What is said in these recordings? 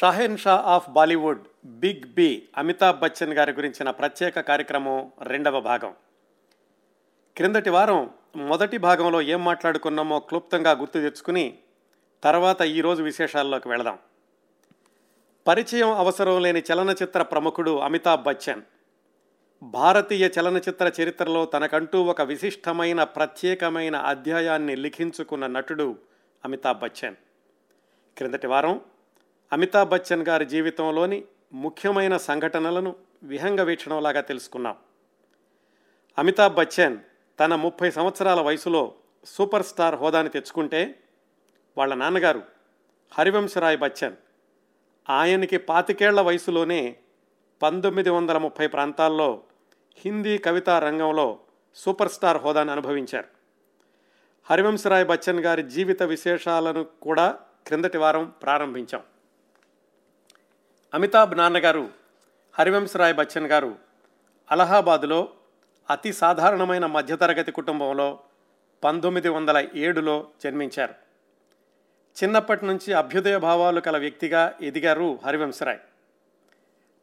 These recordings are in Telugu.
Shahenshah of Bollywood big B Amitabh Bachchan గారి గురించిన ప్రత్యేక కార్యక్రమం రెండవ భాగం. క్రిందటి వారం మొదటి భాగంలో ఏం మాట్లాడుకున్నామో క్లుప్తంగా గుర్తు తెచ్చుకుని తర్వాత ఈరోజు విశేషాల్లోకి వెళదాం. పరిచయం అవసరం లేని చలనచిత్ర ప్రముఖుడు అమితాబ్ బచ్చన్. భారతీయ చలనచిత్ర చరిత్రలో తనకంటూ ఒక విశిష్టమైన ప్రత్యేకమైన అధ్యాయాన్ని లిఖించుకున్న నటుడు అమితాబ్ బచ్చన్. క్రిందటి వారం అమితాబ్ బచ్చన్ గారి జీవితంలోని ముఖ్యమైన సంఘటనలను విహంగ వీక్షణంలాగా తెలుసుకున్నాం. అమితాబ్ బచ్చన్ తన ముప్పై సంవత్సరాల వయసులో సూపర్ స్టార్ హోదాని తెచ్చుకుంటే వాళ్ళ నాన్నగారు హరివంశరాయ్ బచ్చన్ ఆయనకి పాతికేళ్ళ వయసులోనే పంతొమ్మిది వందల ముప్పై ప్రాంతాల్లో హిందీ కవితా రంగంలో సూపర్ స్టార్ హోదాను అనుభవించారు. హరివంశరాయ్ బచ్చన్ గారి జీవిత విశేషాలను కూడా క్రిందటి వారం ప్రారంభించాం. అమితాబ్ నాన్నగారు హరివంశరాయ్ బచ్చన్ గారు అలహాబాదులో అతి సాధారణమైన మధ్యతరగతి కుటుంబంలో పంతొమ్మిది వందల ఏడులో జన్మించారు. చిన్నప్పటి నుంచి అభ్యుదయ భావాలు కల వ్యక్తిగా ఎదిగారు హరివంశరాయ్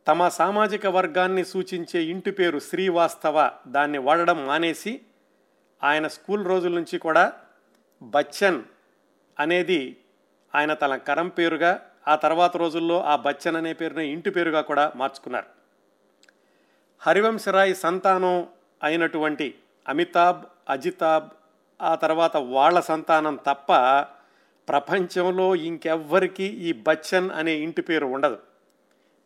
తమ సామాజిక వర్గాన్ని సూచించే ఇంటి పేరు శ్రీవాస్తవ దాన్ని వాడడం మానేసి ఆయన స్కూల్ రోజుల నుంచి కూడా బచ్చన్ అనేది ఆయన తన కరం పేరుగా ఆ తర్వాత రోజుల్లో ఆ బచ్చన్ అనే పేరుని ఇంటి పేరుగా కూడా మార్చుకున్నారు. హరివంశరాయ్ సంతానం అయినటువంటి అమితాబ్ అజితాబ్ ఆ తర్వాత వాళ్ళ సంతానం తప్ప ప్రపంచంలో ఇంకెవ్వరికీ ఈ బచ్చన్ అనే ఇంటి పేరు ఉండదు.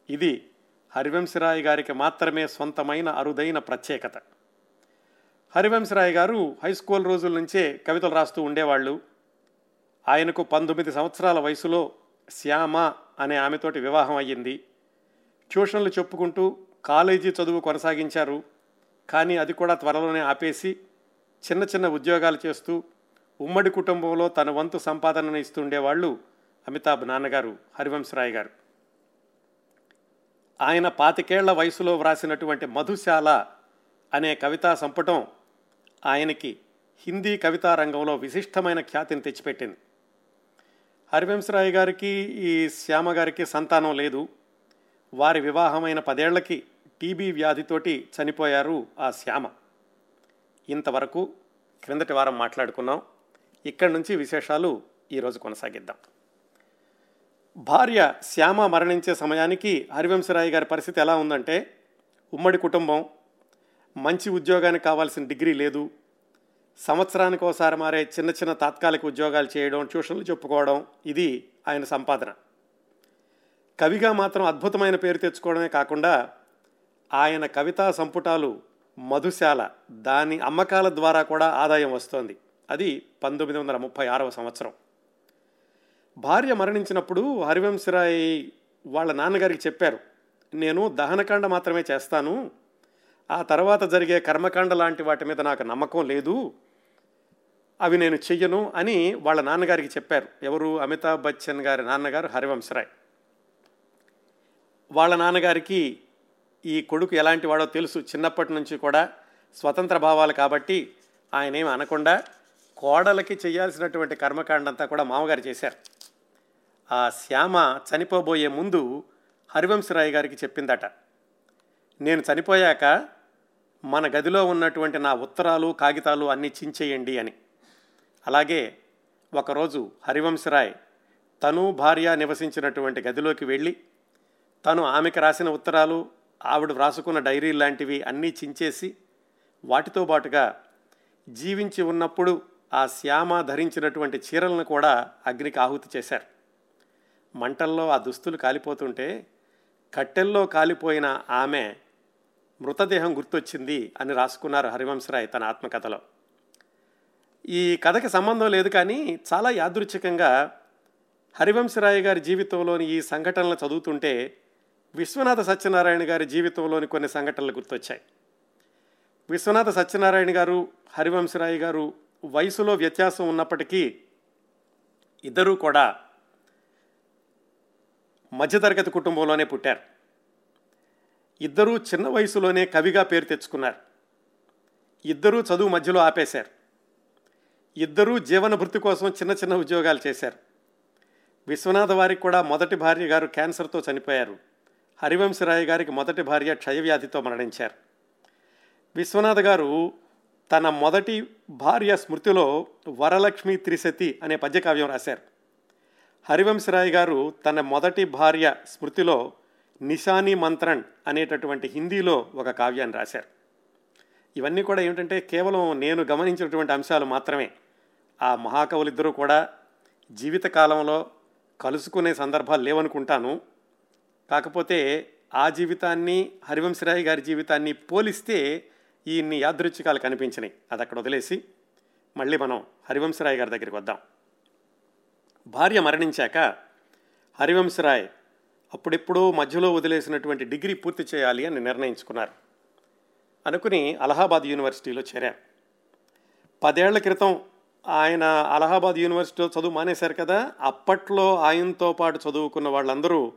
ఇది హరివంశరాయ్ గారికి మాత్రమే సొంతమైన అరుదైన ప్రత్యేకత. హరివంశరాయ్ గారు హై స్కూల్ రోజుల నుంచే కవితలు రాస్తూ ఉండేవాళ్ళు. ఆయనకు పంతొమ్మిది సంవత్సరాల వయసులో శ్యామ అనే ఆమెతోటి వివాహం అయ్యింది. ట్యూషన్లు చెప్పుకుంటూ కాలేజీ చదువు కొనసాగించారు. కానీ అది కూడా త్వరలోనే ఆపేసి చిన్న చిన్న ఉద్యోగాలు చేస్తూ ఉమ్మడి కుటుంబంలో తన వంతు సంపాదనను ఇస్తుండేవాళ్ళు అమితాబ్ నాన్నగారు హరివంశరాయ్ గారు. ఆయన పాతికేళ్ళ వయసులో వ్రాసినటువంటి మధుశాల అనే కవితా సంపుటం ఆయనకి హిందీ కవితా రంగంలో విశిష్టమైన ఖ్యాతిని తెచ్చిపెట్టింది. హరివంశరాయ్ గారికి ఈ శ్యామ గారికి సంతానం లేదు. వారి వివాహమైన పదేళ్ళకి టీబీ వ్యాధితోటి చనిపోయారు ఆ శ్యామ. ఇంతవరకు క్రిందటి వారం మాట్లాడుకున్నాం. ఇక్కడి నుంచి విశేషాలు ఈరోజు కొనసాగిద్దాం. భార్య శ్యామ మరణించే సమయానికి హరివంశరాయ్ గారి పరిస్థితి ఎలా ఉందంటే ఉమ్మడి కుటుంబం మంచి ఉద్యోగానికి కావాల్సిన డిగ్రీ లేదు సంవత్సరానికి ఒకసారి మారే చిన్న చిన్న తాత్కాలిక ఉద్యోగాలు చేయడం ట్యూషన్లు చెప్పుకోవడం ఇది ఆయన సంపాదన. కవిగా మాత్రం అద్భుతమైన పేరు తెచ్చుకోవడమే కాకుండా ఆయన కవితా సంపుటాలు మధుశాల దాని అమ్మకాల ద్వారా కూడా ఆదాయం వస్తోంది. అది పంతొమ్మిది వందల ముప్పై ఆరవ సంవత్సరం. భార్య మరణించినప్పుడు హరివంశరాయ్ వాళ్ళ నాన్నగారికి చెప్పారు నేను దహనకాండ మాత్రమే చేస్తాను ఆ తర్వాత జరిగే కర్మకాండ లాంటి వాటి మీద నాకు నమ్మకం లేదు. అవి నేను చెయ్యను అని వాళ్ళ నాన్నగారికి చెప్పారు. ఎవరు? అమితాబ్ బచ్చన్ గారి నాన్నగారు హరివంశరాయ్. వాళ్ళ నాన్నగారికి ఈ కొడుకు ఎలాంటి వాడో తెలుసు. చిన్నప్పటి నుంచి కూడా స్వతంత్ర భావాలు కాబట్టి ఆయన ఏమి అనకుండా కోడలకి చేయాల్సినటువంటి కర్మకాండంతా కూడా మామగారు చేశారు. ఆ శ్యామ చనిపోబోయే ముందు హరివంశరాయ్ గారికి చెప్పిందట. నేను చనిపోయాక మన గదిలో ఉన్నటువంటి నా ఉత్తరాలు కాగితాలు అన్నీ చించేయండి అని. అలాగే ఒకరోజు హరివంశరాయ్ తను భార్య నివసించినటువంటి గదిలోకి వెళ్ళి తను ఆమెకు రాసిన ఉత్తరాలు ఆవిడ వ్రాసుకున్న డైరీ లాంటివి అన్నీ చించేసి వాటితో పాటుగా జీవించి ఉన్నప్పుడు ఆ శ్యామ ధరించినటువంటి చీరలను కూడా అగ్నికి ఆహుతి చేశారు. మంటల్లో ఆ దుస్తులు కాలిపోతుంటే కట్టెల్లో కాలిపోయిన ఆమె మృతదేహం గుర్తొచ్చింది అని రాసుకున్నారు హరివంశరాయ్ తన ఆత్మకథలో. ఈ కథకి సంబంధం లేదు కానీ చాలా యాదృచ్ఛికంగా హరివంశరాయ్ గారి జీవితంలోని ఈ సంఘటనలు చదువుతుంటే విశ్వనాథ సత్యనారాయణ గారి జీవితంలోని కొన్ని సంఘటనలు గుర్తొచ్చాయి. విశ్వనాథ సత్యనారాయణ గారు హరివంశరాయ్ గారు వయసులో వ్యత్యాసం ఉన్నప్పటికీ ఇద్దరూ కూడా మధ్యతరగతి కుటుంబంలోనే పుట్టారు. ఇద్దరూ చిన్న వయసులోనే కవిగా పేరు తెచ్చుకున్నారు. ఇద్దరూ చదువు మధ్యలో ఆపేశారు. ఇద్దరూ జీవన భృతి కోసం చిన్న చిన్న ఉద్యోగాలు చేశారు. విశ్వనాథ వారికి కూడా మొదటి భార్య గారు క్యాన్సర్తో చనిపోయారు. హరివంశరాయ్ గారికి మొదటి భార్య క్షయవ్యాధితో మరణించారు. విశ్వనాథ గారు తన మొదటి భార్య స్మృతిలో వరలక్ష్మి త్రిశతి అనే పద్యకావ్యం రాశారు. హరివంశరాయ్ గారు తన మొదటి భార్య స్మృతిలో నిశాని మంత్రన్ అనేటటువంటి హిందీలో ఒక కావ్యాన్ని రాశారు. ఇవన్నీ కూడా ఏమిటంటే కేవలం నేను గమనించినటువంటి అంశాలు మాత్రమే. ఆ మహాకవులిద్దరూ కూడా జీవితకాలంలో కలుసుకునే సందర్భాలు లేవనుకుంటాను. కాకపోతే ఆ జీవితాన్ని హరివంశరాయ్ గారి జీవితాన్ని పోలిస్తే ఈయన్ని యాదృచ్ఛికాలు కనిపించినాయి. అది అక్కడ వదిలేసి మళ్ళీ మనం హరివంశరాయ్ గారి దగ్గరికి వద్దాం. భార్య మరణించాక హరివంశరాయ్ అప్పుడెప్పుడో మధ్యలో వదిలేసినటువంటి డిగ్రీ పూర్తి చేయాలి అని నిర్ణయించుకున్నారు. అనుకుని అలహాబాద్ యూనివర్సిటీలో చేరారు పదేళ్ళ క్రితం ఆయన అలహాబాద్ యూనివర్సిటీలో చదువు మానేశారు కదా అప్పట్లో ఆయనతో పాటు చదువుకున్న వాళ్ళందరూ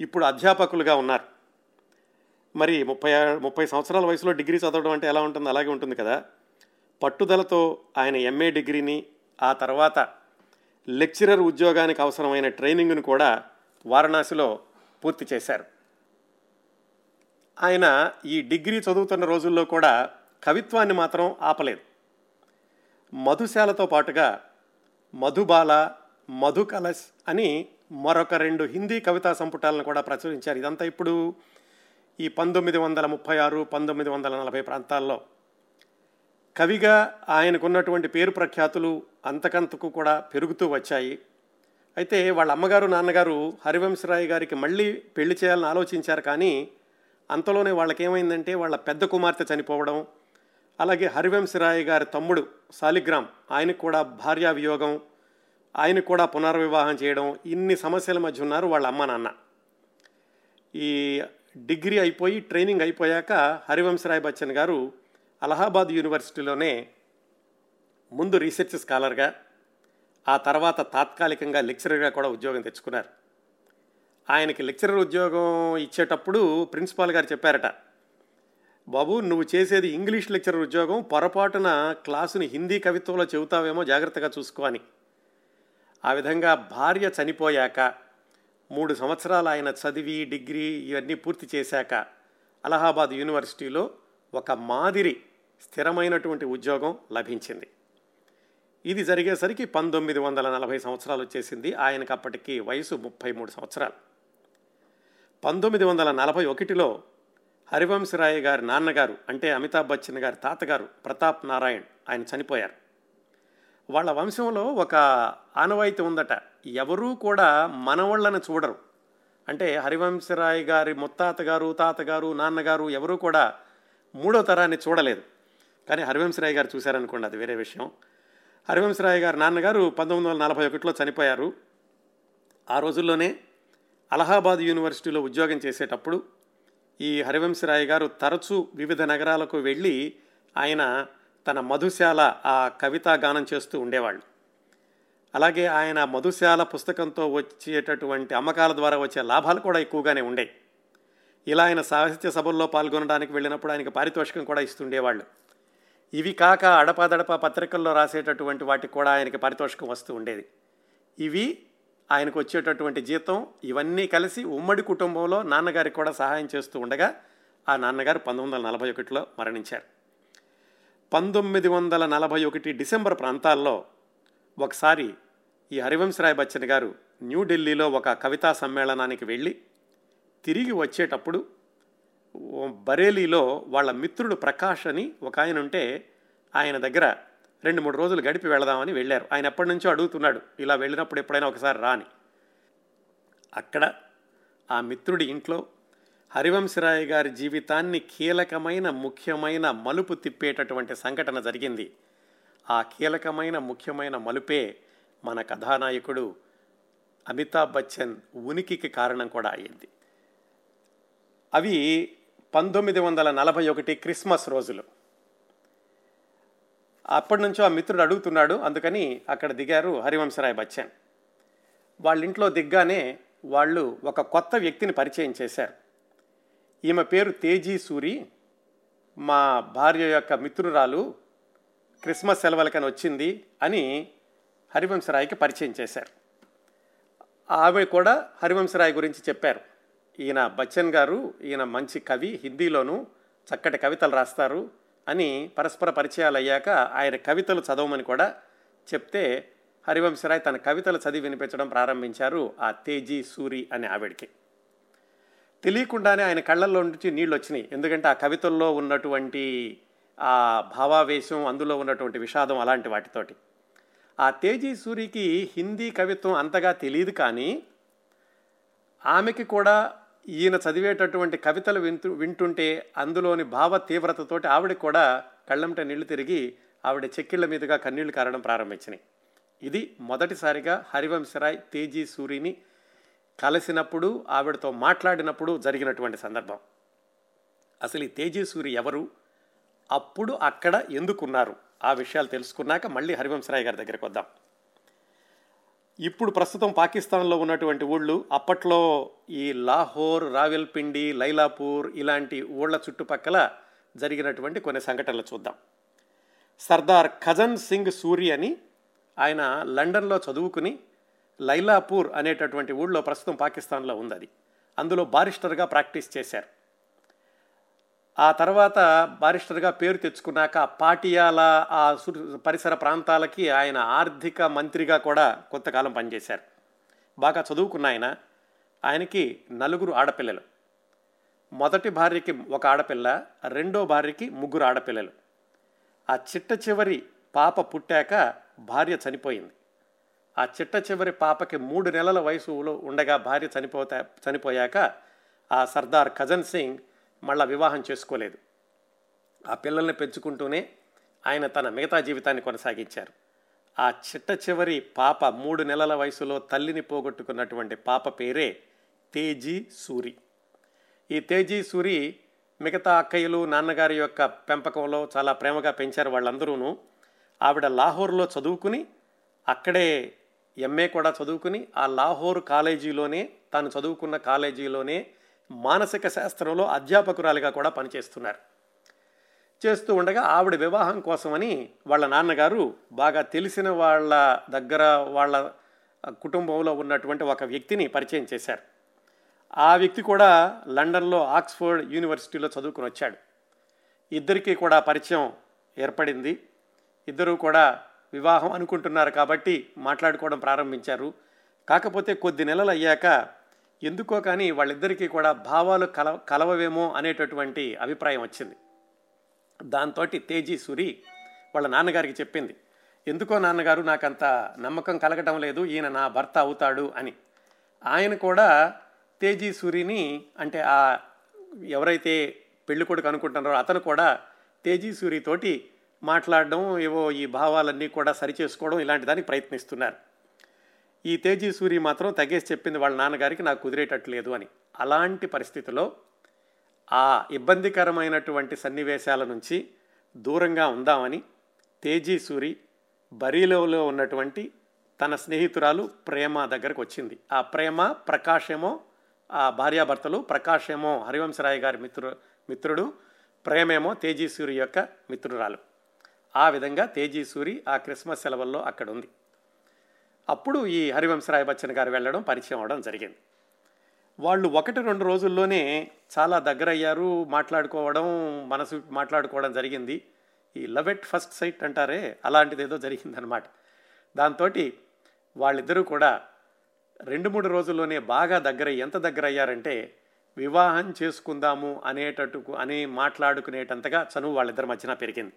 ఇప్పుడు అధ్యాపకులుగా ఉన్నారు. మరి ముప్పై ముప్పై సంవత్సరాల వయసులో డిగ్రీ చదవడం అంటే ఎలా ఉంటుంది? అలాగే ఉంటుంది కదా. పట్టుదలతో ఆయన ఎంఏ డిగ్రీని ఆ తర్వాత లెక్చరర్ ఉద్యోగానికి అవసరమైన ట్రైనింగ్ను కూడా వారణాసిలో పూర్తి చేశారు. ఆయన ఈ డిగ్రీ చదువుతున్న రోజుల్లో కూడా కవిత్వాన్ని మాత్రం ఆపలేదు. మధుశాలతో పాటుగా మధుబాల మధుకలశ్ అని మరొక రెండు హిందీ కవితా సంపుటాలను కూడా ప్రచురించారు. ఇదంతా ఇప్పుడు ఈ పంతొమ్మిది వందల ముప్పై ఆరు పంతొమ్మిది వందల నలభై ప్రాంతాల్లో. కవిగా ఆయనకున్నటువంటి పేరు ప్రఖ్యాతులు అంతకంతకు కూడా పెరుగుతూ వచ్చాయి. అయితే వాళ్ళ అమ్మగారు నాన్నగారు హరివంశరాయ్ గారికి మళ్ళీ పెళ్ళి చేయాలని ఆలోచించారు కానీ అంతలోనే వాళ్ళకేమైందంటే వాళ్ళ పెద్ద కుమార్తె చనిపోవడం అలాగే హరివంశరాయ్ గారి తమ్ముడు సాలిగ్రామ్ ఆయనకు కూడా భార్యా వియోగం ఆయనకు కూడా పునర్వివాహం చేయడం ఇన్ని సమస్యల మధ్య ఉన్నారు వాళ్ళ అమ్మ నాన్న. ఈ డిగ్రీ అయిపోయి ట్రైనింగ్ అయిపోయాక హరివంశరాయ్ బచ్చన్ గారు అలహాబాద్ యూనివర్సిటీలోనే ముందు రీసెర్చ్ స్కాలర్గా ఆ తర్వాత తాత్కాలికంగా లెక్చరర్గా కూడా ఉద్యోగం తెచ్చుకున్నారు. ఆయనకి లెక్చరర్ ఉద్యోగం ఇచ్చేటప్పుడు ప్రిన్సిపాల్ గారు చెప్పారట బాబు నువ్వు చేసేది ఇంగ్లీష్ లెక్చరర్ ఉద్యోగం పొరపాటున క్లాసుని హిందీ కవిత్వంలో చెబుతావేమో జాగ్రత్తగా చూసుకో అని. ఆ విధంగా భార్య చనిపోయాక మూడు సంవత్సరాలు ఆయన చదివి డిగ్రీ ఇవన్నీ పూర్తి చేశాక అలహాబాద్ యూనివర్సిటీలో ఒక మాదిరి స్థిరమైనటువంటి ఉద్యోగం లభించింది. ఇది జరిగేసరికి పంతొమ్మిది వందల నలభై సంవత్సరాలు వచ్చేసింది. ఆయనకు అప్పటికి వయసు ముప్పై మూడు సంవత్సరాలు. పంతొమ్మిది వందల నలభై ఒకటిలో హరివంశరాయ్ గారి నాన్నగారు అంటే అమితాబ్ బచ్చన్ గారి తాతగారు ప్రతాప్ నారాయణ్ ఆయన చనిపోయారు. వాళ్ళ వంశంలో ఒక ఆనవాయితీ ఉందట. ఎవరూ కూడా మనవాళ్ళని చూడరు. అంటే హరివంశరాయ్ గారి ముత్తాతగారు తాతగారు నాన్నగారు ఎవరూ కూడా మూడో తరాన్ని చూడలేదు. కానీ హరివంశరాయ్ గారు చూశారనుకోండి అది వేరే విషయం. హరివంశరాయ్ గారు నాన్నగారు పంతొమ్మిది వందల నలభై ఒకటిలో చనిపోయారు. ఆ రోజుల్లోనే అలహాబాద్ యూనివర్సిటీలో ఉద్యోగం చేసేటప్పుడు ఈ హరివంశరాయ్ గారు తరచూ వివిధ నగరాలకు వెళ్ళి ఆయన తన మధుశాల ఆ కవితా గానం చేస్తూ ఉండేవాళ్ళు. అలాగే ఆయన మధుశాల పుస్తకంతో వచ్చేటటువంటి అమ్మకాల ద్వారా వచ్చే లాభాలు కూడా ఎక్కువగానే ఉండేవి ఇలా ఆయన సాహిత్య సభల్లో పాల్గొనడానికి వెళ్ళినప్పుడు ఆయనకి పారితోషికం కూడా ఇస్తుండేవాళ్ళు. ఇవి కాక అడపాదడప పత్రికల్లో రాసేటటువంటి వాటికి కూడా ఆయనకి పారితోషికం వస్తూ ఉండేది. ఇవి ఆయనకు వచ్చేటటువంటి జీతం ఇవన్నీ కలిసి ఉమ్మడి కుటుంబంలో నాన్నగారికి కూడా సహాయం చేస్తూ ఉండగా ఆ నాన్నగారు పంతొమ్మిది వందల నలభై ఒకటిలో మరణించారు. పంతొమ్మిది వందల నలభై ఒకటి డిసెంబర్ ప్రాంతాల్లో ఒకసారి ఈ హరివంశరాయ్ బచ్చన్ గారు న్యూఢిల్లీలో ఒక కవితా సమ్మేళనానికి వెళ్ళి తిరిగి వచ్చేటప్పుడు బరేలీలో వాళ్ళ మిత్రుడు ప్రకాష్ అని ఒక ఆయన ఉంటే ఆయన దగ్గర రెండు మూడు రోజులు గడిపి వెళదామని వెళ్ళారు. ఆయన ఎప్పటి నుంచో అడుగుతున్నాడు ఇలా వెళ్ళినప్పుడు ఎప్పుడైనా ఒకసారి రాని అక్కడ ఆ మిత్రుడి ఇంట్లో హరివంశరాయ్ గారి జీవితాన్ని కీలకమైన ముఖ్యమైన మలుపు తిప్పేటటువంటి సంఘటన జరిగింది. ఆ కీలకమైన ముఖ్యమైన మలుపే మన కథానాయకుడు అమితాబ్ బచ్చన్ ఉనికికి కారణం కూడా అయ్యింది. అవి పంతొమ్మిది వందల నలభై ఒకటి క్రిస్మస్ రోజులు. అప్పటి నుంచో ఆ మిత్రుడు అడుగుతున్నాడు అందుకని అక్కడ దిగారు హరివంశరాయ్ బచ్చన్. వాళ్ళ ఇంట్లో దిగ్గానే వాళ్ళు ఒక కొత్త వ్యక్తిని పరిచయం చేశారు. ఈమె పేరు తేజీ సూరి. మా భార్య యొక్క మిత్రురాలు క్రిస్మస్ సెలవులకని వచ్చింది అని హరివంశరాయ్కి పరిచయం చేశారు. ఆమె కూడా హరివంశరాయ్ గురించి చెప్పారు. ఈయన బచ్చన్ గారు ఈయన మంచి కవి హిందీలోనూ చక్కటి కవితలు రాస్తారు అని పరస్పర పరిచయాలు అయ్యాక ఆయన కవితలు చదవమని కూడా చెప్తే హరివంశరాయ్ తన కవితలు చదివి వినిపించడం ప్రారంభించారు ఆ తేజీ సూరి అనే ఆవిడికి. తెలియకుండానే ఆయన కళ్ళల్లో నుంచి నీళ్ళు వచ్చినాయి ఎందుకంటే ఆ కవితల్లో ఉన్నటువంటి ఆ భావావేశం అందులో ఉన్నటువంటి విషాదం అలాంటి వాటితోటి. ఆ తేజీ సూరికి హిందీ కవిత్వం అంతగా తెలియదు కానీ ఆమెకి కూడా ఈయన చదివేటటువంటి కవితలు వింటూ వింటుంటే అందులోని భావ తీవ్రతతోటి ఆవిడ కూడా కళ్ళంట నీళ్ళు తిరిగి ఆవిడ చెక్కిళ్ళ మీదుగా కన్నీళ్ళు కారడం ప్రారంభించినాయి. ఇది మొదటిసారిగా హరివంశరాయ్ తేజీ సూరిని కలిసినప్పుడు ఆవిడతో మాట్లాడినప్పుడు జరిగినటువంటి సందర్భం. అసలు ఈ తేజీ సూరి ఎవరు? అప్పుడు అక్కడ ఎందుకున్నారు? ఆ విషయాలు తెలుసుకున్నాక మళ్ళీ హరివంశరాయ్ గారి దగ్గరికి వద్దాం. ఇప్పుడు ప్రస్తుతం పాకిస్తాన్లో ఉన్నటువంటి ఊళ్ళు అప్పట్లో ఈ లాహోర్ రావెల్పిండి లైలాపూర్ ఇలాంటి ఊళ్ళ చుట్టుపక్కల జరిగినటువంటి కొన్ని సంఘటనలు చూద్దాం. సర్దార్ ఖజన్ సింగ్ సూరి అని ఆయన లండన్లో చదువుకుని లైలాపూర్ అనేటటువంటి ఊళ్ళో ప్రస్తుతం పాకిస్తాన్లో ఉంది అది. అందులో బారిస్టర్గా ప్రాక్టీస్ చేశారు. ఆ తర్వాత బారిస్టర్గా పేరు తెచ్చుకున్నాక పాటియాల ఆ పరిసర ప్రాంతాలకి ఆయన ఆర్థిక మంత్రిగా కూడా కొంతకాలం పనిచేశారు. బాగా చదువుకున్న ఆయన. ఆయనకి నలుగురు ఆడపిల్లలు. మొదటి భార్యకి ఒక ఆడపిల్ల రెండో భార్యకి ముగ్గురు ఆడపిల్లలు. ఆ చిట్ట చివరి పాప పుట్టాక భార్య చనిపోయింది. ఆ చిట్ట చివరి పాపకి మూడు నెలల వయసులో ఉండగా భార్య చనిపోతా చనిపోయాక ఆ సర్దార్ ఖజన్ సింగ్ మళ్ళా వివాహం చేసుకోలేదు. ఆ పిల్లల్ని పెంచుకుంటూనే ఆయన తన మిగతా జీవితాన్ని కొనసాగించారు. ఆ చిట్ట చివరి పాప మూడు నెలల వయసులో తల్లిని పోగొట్టుకున్నటువంటి పాప పేరే తేజీ సూరి. ఈ తేజీ సూరి మిగతా అక్కయ్యలు నాన్నగారి యొక్క పెంపకంలో చాలా ప్రేమగా పెంచారు వాళ్ళందరూను. ఆవిడ లాహోర్లో చదువుకుని అక్కడే ఎంఏ కూడా చదువుకుని ఆ లాహోర్ కాలేజీలోనే తాను చదువుకున్న కాలేజీలోనే మానసిక శాస్త్రంలో అధ్యాపకురాలిగా కూడా పనిచేస్తున్నారు. చేస్తూ ఉండగా ఆవిడ వివాహం కోసమని వాళ్ళ నాన్నగారు బాగా తెలిసిన వాళ్ళ దగ్గర వాళ్ళ కుటుంబంలో ఉన్నటువంటి ఒక వ్యక్తిని పరిచయం చేశారు. ఆ వ్యక్తి కూడా లండన్లో ఆక్స్ఫర్డ్ యూనివర్సిటీలో చదువుకుని వచ్చాడు. ఇద్దరికీ కూడా పరిచయం ఏర్పడింది. ఇద్దరూ కూడా వివాహం అనుకుంటున్నారు కాబట్టి మాట్లాడుకోవడం ప్రారంభించారు. కాకపోతే కొద్ది నెలలు అయ్యాక ఎందుకో కానీ వాళ్ళిద్దరికీ కూడా భావాలు కల కలవవేమో అనేటటువంటి అభిప్రాయం వచ్చింది. దాంతో తేజీ సూరి వాళ్ళ నాన్నగారికి చెప్పింది ఎందుకో నాన్నగారు నాకంత నమ్మకం కలగటం లేదు ఈయన నా భర్త అవుతాడు అని. ఆయన కూడా తేజీ సూరిని అంటే ఆ ఎవరైతే పెళ్ళి కొడుకు అనుకుంటున్నారో అతను కూడా తేజీ సూరితోటి మాట్లాడడం ఏవో ఈ భావాలన్నీ కూడా సరిచేసుకోవడం ఇలాంటి దానికి ప్రయత్నిస్తున్నారు. ఈ తేజీ సూరి మాత్రం తగేసి చెప్పింది వాళ్ళ నాన్నగారికి నాకు కుదిరేటట్లేదు అని. అలాంటి పరిస్థితిలో ఆ ఇబ్బందికరమైనటువంటి సన్నివేశాల నుంచి దూరంగా ఉందామని తేజీ సూరి బరీలోలో ఉన్నటువంటి తన స్నేహితురాలు ప్రేమ దగ్గరకు వచ్చింది. ఆ ప్రేమ ప్రకాశేమో ఆ భార్యాభర్తలు ప్రకాశేమో హరివంశరాయ్ గారి మిత్రు మిత్రుడు ప్రేమేమో తేజీ సూరి యొక్క మిత్రురాలు. ఆ విధంగా తేజీ సూరి ఆ క్రిస్మస్ సెలవుల్లో అక్కడ ఉంది అప్పుడు ఈ హరివంశరాయ్ బచ్చన్ గారు వెళ్ళడం పరిచయం అవడం జరిగింది. వాళ్ళు ఒకటి రెండు రోజుల్లోనే చాలా దగ్గరయ్యారు మాట్లాడుకోవడం మనసు మాట్లాడుకోవడం జరిగింది. ఈ లవ్ ఎట్ ఫస్ట్ సైట్ అంటారే అలాంటిది ఏదో జరిగిందనమాట దాంతో వాళ్ళిద్దరూ కూడా రెండు మూడు రోజుల్లోనే బాగా దగ్గర ఎంత దగ్గర అయ్యారంటే వివాహం చేసుకుందాము అనేటట్టుకు అని మాట్లాడుకునేటంతగా చనువు వాళ్ళిద్దరి మధ్యన పెరిగింది.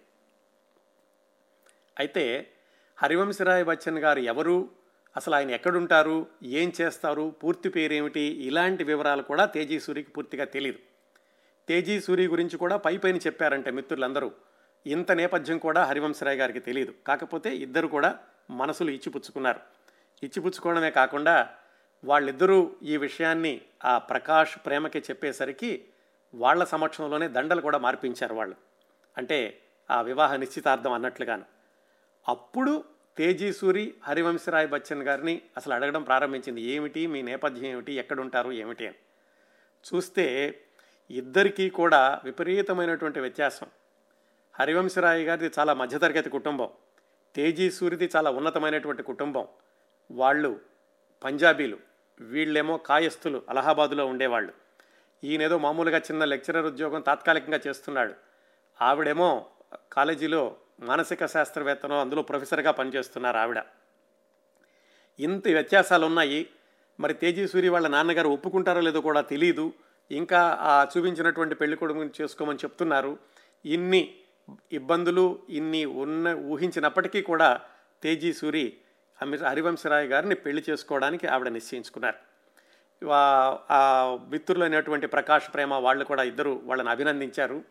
అయితే హరివంశరాయ్ బచ్చన్ గారు ఎవరు అసలు ఆయన ఎక్కడుంటారు? ఏం చేస్తారు? పూర్తి పేరేమిటి? ఇలాంటి వివరాలు కూడా తేజీ సూరికి పూర్తిగా తెలియదు తేజీ సూరి గురించి కూడా పై పైన చెప్పారంటే మిత్రులందరూ. ఇంత నేపథ్యం కూడా హరివంశరాయ్ గారికి తెలియదు కాకపోతే ఇద్దరు కూడా మనసులు ఇచ్చిపుచ్చుకున్నారు. ఇచ్చిపుచ్చుకోవడమే కాకుండా వాళ్ళిద్దరూ ఈ విషయాన్ని ఆ ప్రకాష్ ప్రేమకి చెప్పేసరికి వాళ్ళ సమక్షంలోనే దండలు కూడా మార్పించారు వాళ్ళు. అంటే ఆ వివాహ నిశ్చితార్థం అన్నట్లుగాను. అప్పుడు తేజీ సూరి హరివంశరాయ్ బచ్చన్ గారిని అసలు అడగడం ప్రారంభించింది. ఏమిటి? మీ నేపథ్యం ఏమిటి? ఎక్కడుంటారు? ఏమిటి అని. చూస్తే ఇద్దరికీ కూడా విపరీతమైనటువంటి వ్యత్యాసం. హరివంశరాయ్ గారిది చాలా మధ్యతరగతి కుటుంబం. తేజీ సూరిది చాలా ఉన్నతమైనటువంటి కుటుంబం. వాళ్ళు పంజాబీలు. వీళ్ళేమో కాయస్థులు అలహాబాదులో ఉండేవాళ్ళు. ఈయనేదో మామూలుగా చిన్న లెక్చరర్ ఉద్యోగం తాత్కాలికంగా చేస్తున్నాడు. ఆవిడేమో కాలేజీలో మానసిక శాస్త్రవేత్తను అందులో ప్రొఫెసర్గా పనిచేస్తున్నారు ఆవిడ. ఇంత వ్యత్యాసాలు ఉన్నాయి మరి తేజీసూరి వాళ్ళ నాన్నగారు ఒప్పుకుంటారో లేదో కూడా తెలియదు ఇంకా ఆ చూపించినటువంటి పెళ్ళి చేసుకోమని చెప్తున్నారు. ఇన్ని ఇబ్బందులు ఇన్ని ఉన్న ఊహించినప్పటికీ కూడా తేజీసూరి అమిర్ హరివంశరాయ్ గారిని పెళ్ళి చేసుకోవడానికి ఆవిడ నిశ్చయించుకున్నారు. వా- ఆ అయినటువంటి ప్రకాష్ ప్రేమ వాళ్ళు కూడా ఇద్దరు వాళ్ళని అభినందించారు.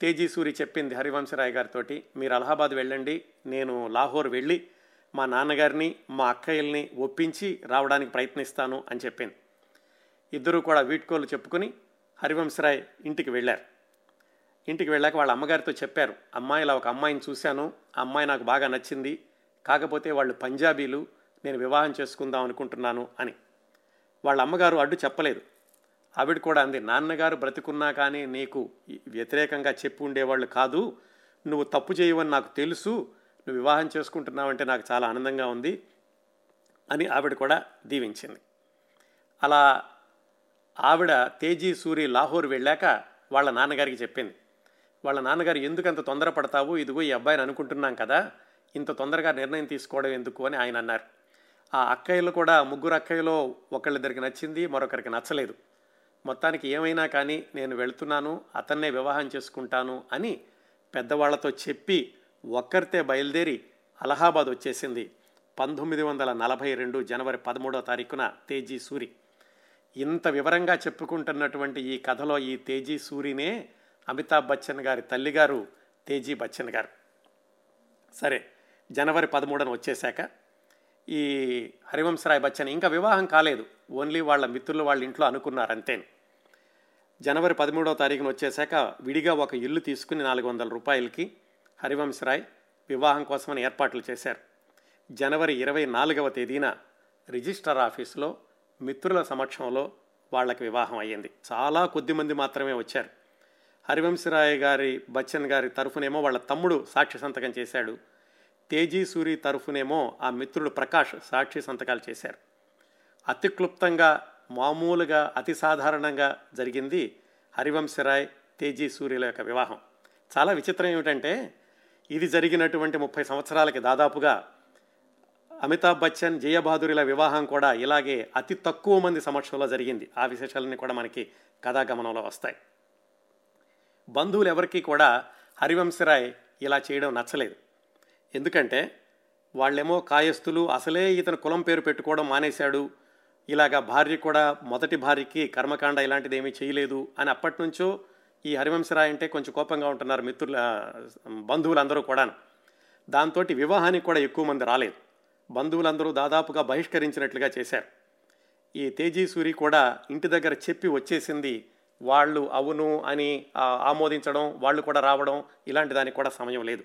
తేజీ సూరి చెప్పింది హరివంశరాయ్ గారితో మీరు అలహాబాద్ వెళ్ళండి నేను లాహోర్ వెళ్ళి మా నాన్నగారిని మా అక్కయ్యల్ని ఒప్పించి రావడానికి ప్రయత్నిస్తాను అని చెప్పింది. ఇద్దరూ కూడా వీడ్కోలు చెప్పుకుని హరివంశరాయ్ ఇంటికి వెళ్ళారు. ఇంటికి వెళ్ళాక వాళ్ళ అమ్మగారితో చెప్పారు అమ్మాయి ఇలా ఒక అమ్మాయిని చూశాను ఆ అమ్మాయి నాకు బాగా నచ్చింది కాకపోతే వాళ్ళు పంజాబీలు నేను వివాహం చేసుకుందాం అనుకుంటున్నాను అని. వాళ్ళ అమ్మగారు అడ్డు చెప్పలేదు. ఆవిడ కూడా అంది నాన్నగారు బ్రతికున్నా కానీ నీకు వ్యతిరేకంగా చెప్పి ఉండేవాళ్ళు కాదు. నువ్వు తప్పు చేయవని నాకు తెలుసు. నువ్వు వివాహం చేసుకుంటున్నావంటే నాకు చాలా ఆనందంగా ఉంది అని ఆవిడ కూడా దీవించింది. అలా ఆవిడ తేజీ సూరి లాహోర్ వెళ్ళాక వాళ్ళ నాన్నగారికి చెప్పింది వాళ్ళ నాన్నగారు ఎందుకు అంత తొందరపడతావు? ఇదిగో ఈ అబ్బాయిని అనుకుంటున్నాం కదా. ఇంత తొందరగా నిర్ణయం తీసుకోవడం ఎందుకు? అని ఆయన అన్నారు. ఆ అక్కయ్యలు కూడా ముగ్గురు అక్కయ్యలో ఒకళ్ళిద్దరికి నచ్చింది మరొకరికి నచ్చలేదు. మొత్తానికి ఏమైనా కానీ నేను వెళ్తున్నాను అతన్నే వివాహం చేసుకుంటాను అని పెద్దవాళ్ళతో చెప్పి ఒక్కరితే బయలుదేరి అలహాబాద్ వచ్చేసింది పంతొమ్మిది వందల నలభై రెండు జనవరి పదమూడో తారీఖున తేజీ సూరి. ఇంత వివరంగా చెప్పుకుంటున్నటువంటి ఈ కథలో ఈ తేజీ సూరినే అమితాబ్ బచ్చన్ గారి తల్లిగారు తేజీ బచ్చన్ గారు. సరే జనవరి పదమూడున వచ్చేశాక ఈ హరివంశరాయ్ బచ్చన్ ఇంకా వివాహం కాలేదు ఓన్లీ వాళ్ళ మిత్రులు వాళ్ళ ఇంట్లో అనుకున్నారు అంతేను జనవరి పదమూడవ తారీఖున వచ్చేశాక విడిగా ఒక ఇల్లు తీసుకుని నాలుగు వందల రూపాయలకి హరివంశరాయ్ వివాహం కోసమని ఏర్పాట్లు చేశారు. జనవరి ఇరవై నాలుగవ తేదీన రిజిస్టర్ ఆఫీసులో మిత్రుల సమక్షంలో వాళ్ళకి వివాహం అయ్యింది. చాలా కొద్ది మంది మాత్రమే వచ్చారు. హరివంశరాయ్ గారి బచ్చన్ గారి తరఫునేమో వాళ్ళ తమ్ముడు సాక్షి సంతకం చేశాడు. తేజీ సూరి తరఫునేమో ఆ మిత్రుడు ప్రకాష్ సాక్షి సంతకాలు చేశారు. అతి క్లుప్తంగా మామూలుగా అతి సాధారణంగా జరిగింది హరివంశరాయ్ తేజీ సూర్యుల యొక్క వివాహం. చాలా విచిత్రం ఏమిటంటే ఇది జరిగినటువంటి ముప్పై సంవత్సరాలకి దాదాపుగా అమితాబ్ బచ్చన్ జయబహాదురిల వివాహం కూడా ఇలాగే అతి తక్కువ మంది సమక్షంలో జరిగింది. ఆ విశేషాలన్నీ కూడా మనకి కథాగమనంలో వస్తాయి. బంధువులు ఎవరికీ కూడా హరివంశరాయ్ ఇలా చేయడం నచ్చలేదు. ఎందుకంటే వాళ్ళేమో కాయస్థులు అసలే ఇతను కులం పేరు పెట్టుకోవడం మానేశాడు ఇలాగా భార్య కూడా మొదటి భార్యకి కర్మకాండ ఇలాంటిది ఏమీ చేయలేదు అని అప్పటి నుంచో ఈ హరివంశరాయ్ అంటే కొంచెం కోపంగా ఉంటున్నారు మిత్రుల బంధువులందరూ కూడా దాంతో వివాహానికి కూడా ఎక్కువ మంది రాలేదు. బంధువులందరూ దాదాపుగా బహిష్కరించినట్లుగా చేశారు. ఈ తేజీ సూరి కూడా ఇంటి దగ్గర చెప్పి వచ్చేసింది వాళ్ళు అవును అని ఆమోదించడం వాళ్ళు కూడా రావడం ఇలాంటి దానికి కూడా సమయం లేదు.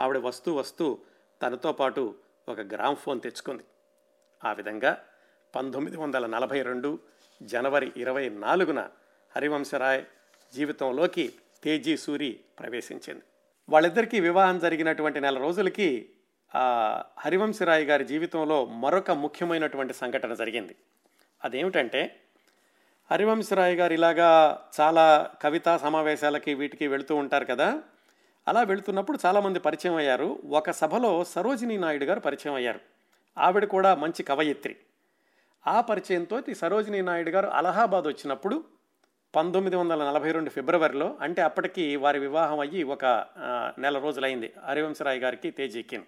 ఆవిడ వస్తూ వస్తూ తనతో పాటు ఒక గ్రామ్ ఫోన్ తెచ్చుకుంది. ఆ విధంగా పంతొమ్మిది వందల నలభై రెండు జనవరి ఇరవై నాలుగున హరివంశరాయ్ జీవితంలోకి తేజీ సూరి ప్రవేశించింది. వాళ్ళిద్దరికీ వివాహం జరిగినటువంటి నెల రోజులకి హరివంశరాయ్ గారి జీవితంలో మరొక ముఖ్యమైనటువంటి సంఘటన జరిగింది. అదేమిటంటే హరివంశరాయ్ గారు ఇలాగా చాలా కవితా సమావేశాలకి వీటికి వెళుతూ ఉంటారు కదా. అలా వెళుతున్నప్పుడు చాలామంది పరిచయం అయ్యారు. ఒక సభలో సరోజినీ నాయుడు గారు పరిచయం అయ్యారు. ఆవిడ కూడా మంచి కవయిత్రి. ఆ పరిచయంతో ఈ సరోజినీ నాయుడు గారు అలహాబాద్ వచ్చినప్పుడు పంతొమ్మిది వందల నలభై రెండు ఫిబ్రవరిలో అంటే అప్పటికి వారి వివాహం అయ్యి ఒక నెల రోజులైంది హరివంశరాయ్ గారికి తేజీకిన్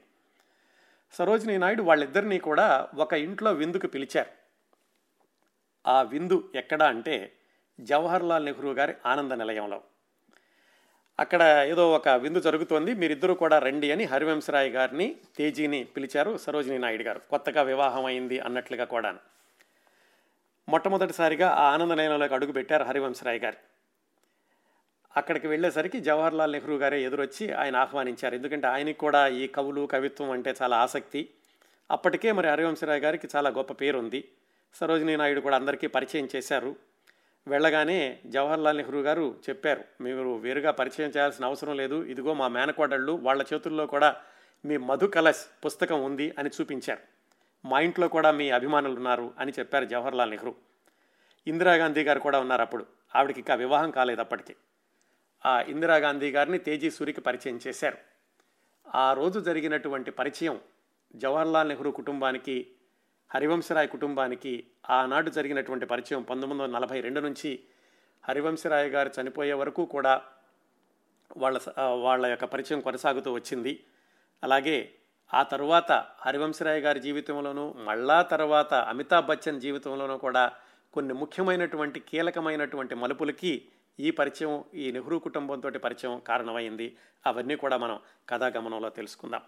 సరోజినీ నాయుడు వాళ్ళిద్దరినీ కూడా ఒక ఇంట్లో విందుకు పిలిచారు. ఆ విందు ఎక్కడ అంటే జవహర్లాల్ నెహ్రూ గారి ఆనంద నిలయంలో. అక్కడ ఏదో ఒక విందు జరుగుతోంది మీరిద్దరూ కూడా రండి అని హరివంశరాయ్ గారిని తేజీని పిలిచారు సరోజినీ నాయుడు గారు. కొత్తగా వివాహం అయింది అన్నట్లుగా కూడా మొట్టమొదటిసారిగా ఆ ఆనంద నిలయంలోకి అడుగు పెట్టారు హరివంశరాయ్ గారు. అక్కడికి వెళ్ళేసరికి జవహర్లాల్ నెహ్రూ గారే ఎదురొచ్చి ఆయన ఆహ్వానించారు. ఎందుకంటే ఆయనకి కూడా ఈ కవులు కవిత్వం అంటే చాలా ఆసక్తి. అప్పటికే మరి హరివంశరాయ్ గారికి చాలా గొప్ప పేరు ఉంది సరోజినీ నాయుడు కూడా అందరికీ పరిచయం చేశారు. వెళ్ళగానే జవహర్లాల్ నెహ్రూ గారు చెప్పారు మీరు వేరుగా పరిచయం చేయాల్సిన అవసరం లేదు. ఇదిగో మా మేనకోడళ్ళు వాళ్ళ చేతుల్లో కూడా మీ మధు కలశ్ పుస్తకం ఉంది అని చూపించారు. మా ఇంట్లో కూడా మీ అభిమానులు ఉన్నారు అని చెప్పారు జవహర్లాల్ నెహ్రూ. ఇందిరాగాంధీ గారు కూడా ఉన్నారు అప్పుడు. ఆవిడకి ఇంకా వివాహం కాలేదు అప్పటికి. ఆ ఇందిరాగాంధీ గారిని తేజీ సూరికి పరిచయం చేశారు. ఆ రోజు జరిగినటువంటి పరిచయం జవహర్లాల్ నెహ్రూ కుటుంబానికి హరివంశరాయ్ కుటుంబానికి ఆనాడు జరిగినటువంటి పరిచయం పంతొమ్మిది వందల నలభై రెండు నుంచి హరివంశరాయ్ గారు చనిపోయే వరకు కూడా వాళ్ళ వాళ్ళ యొక్క పరిచయం కొనసాగుతూ వచ్చింది. అలాగే ఆ తరువాత హరివంశరాయ్ గారి జీవితంలోనూ మళ్ళా తర్వాత అమితాబ్ బచ్చన్ జీవితంలోనూ కూడా కొన్ని ముఖ్యమైనటువంటి కీలకమైనటువంటి మలుపులకి ఈ పరిచయం ఈ నెహ్రూ కుటుంబంతో పరిచయం కారణమైంది. అవన్నీ కూడా మనం కథాగమనంలో తెలుసుకుందాం.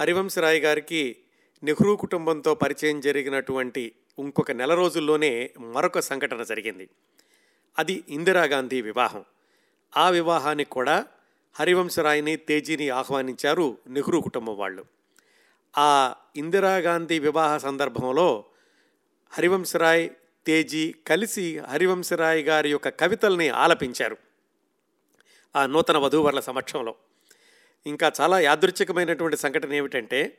హరివంశరాయ్ గారికి నెహ్రూ కుటుంబంతో పరిచయం జరిగినటువంటి ఇంకొక నెల రోజుల్లోనే మరొక సంఘటన జరిగింది. అది ఇందిరాగాంధీ వివాహం. ఆ వివాహానికి కూడా హరివంశరాయ్ని తేజీని ఆహ్వానించారు నెహ్రూ కుటుంబం వాళ్ళు. ఆ ఇందిరాగాంధీ వివాహ సందర్భంలో హరివంశరాయ్ తేజీ కలిసి హరివంశరాయ్ గారి యొక్క కవితల్ని ఆలపించారు ఆ నూతన వధూవరుల సమక్షంలో. ఇంకా చాలా యాదృచ్ఛికమైనటువంటి సంఘటన ఏమిటంటే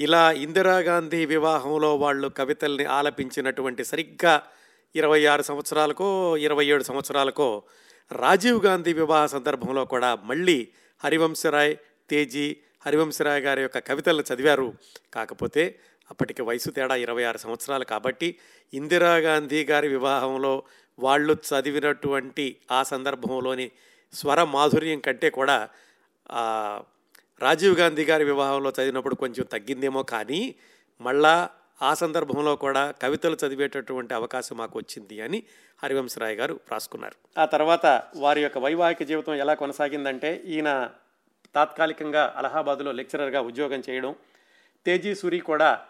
ఇలా ఇందిరాగాంధీ వివాహంలో వాళ్ళు కవితల్ని ఆలపించినటువంటి సరిగ్గా ఇరవై ఆరు సంవత్సరాలకో ఇరవై ఏడు సంవత్సరాలకో రాజీవ్ గాంధీ వివాహ సందర్భంలో కూడా మళ్ళీ హరివంశరాయ్ తేజీ హరివంశరాయ్ గారి యొక్క కవితలను చదివారు. కాకపోతే అప్పటికి వయసు తేడా ఇరవై ఆరు సంవత్సరాలు కాబట్టి ఇందిరాగాంధీ గారి వివాహంలో వాళ్ళు చదివినటువంటి ఆ సందర్భంలోని స్వర మాధుర్యం కంటే కూడా రాజీవ్ గాంధీ గారి వివాహంలో చదివినప్పుడు కొంచెం తగ్గిందేమో కానీ మళ్ళా ఆ సందర్భంలో కూడా కవితలు చదివేటటువంటి అవకాశం మాకు వచ్చింది అని హరివంశరాయ్ గారు రాసుకున్నారు ఆ తర్వాత వారి యొక్క వైవాహిక జీవితం ఎలా కొనసాగిందంటే ఈయన తాత్కాలికంగా అలహాబాద్లో లెక్చరర్గా ఉద్యోగం చేయడం. తేజీ సూరి కూడా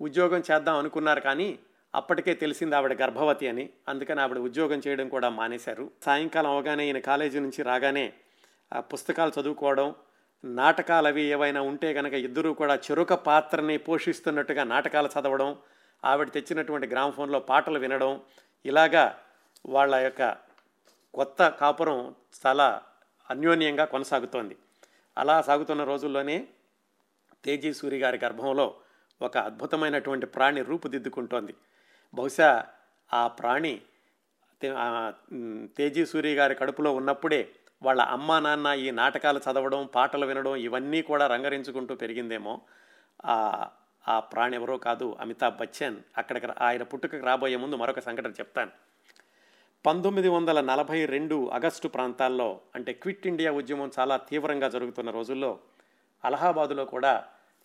ఉద్యోగం చేద్దాం అనుకున్నారు కానీ అప్పటికే తెలిసింది ఆవిడ గర్భవతి అని. అందుకని ఆవిడ ఉద్యోగం చేయడం కూడా మానేశారు. సాయంకాలం అవగానే ఈయన కాలేజీ నుంచి రాగానే ఆ పుస్తకాలు చదువుకోవడం నాటకాలు అవి ఏవైనా ఉంటే కనుక ఇద్దరూ కూడా చెరుక పాత్రని పోషిస్తున్నట్టుగా నాటకాలు చదవడం ఆవిడ తెచ్చినటువంటి గ్రామఫోన్లో పాటలు వినడం ఇలాగా వాళ్ళ యొక్క కొత్త కాపురం చాలా అన్యోన్యంగా కొనసాగుతోంది. అలా సాగుతున్న రోజుల్లోనే తేజీ సూరి గారి గర్భంలో ఒక అద్భుతమైనటువంటి ప్రాణి రూపుదిద్దుకుంటోంది. బహుశా ఆ ప్రాణి తేజీ సూరి గారి కడుపులో ఉన్నప్పుడే వాళ్ళ అమ్మ నాన్న ఈ నాటకాలు చదవడం పాటలు వినడం ఇవన్నీ కూడా రంగరించుకుంటూ పెరిగిందేమో. ఆ ప్రాణి ఎవరో కాదు అమితాబ్ బచ్చన్. అక్కడికి ఆయన పుట్టుకకు రాబోయే ముందు మరొక సంఘటన చెప్తాను. పంతొమ్మిది వందల నలభై రెండు ఆగస్టు ప్రాంతాల్లో అంటే క్విట్ ఇండియా ఉద్యమం చాలా తీవ్రంగా జరుగుతున్న రోజుల్లో అలహాబాదులో కూడా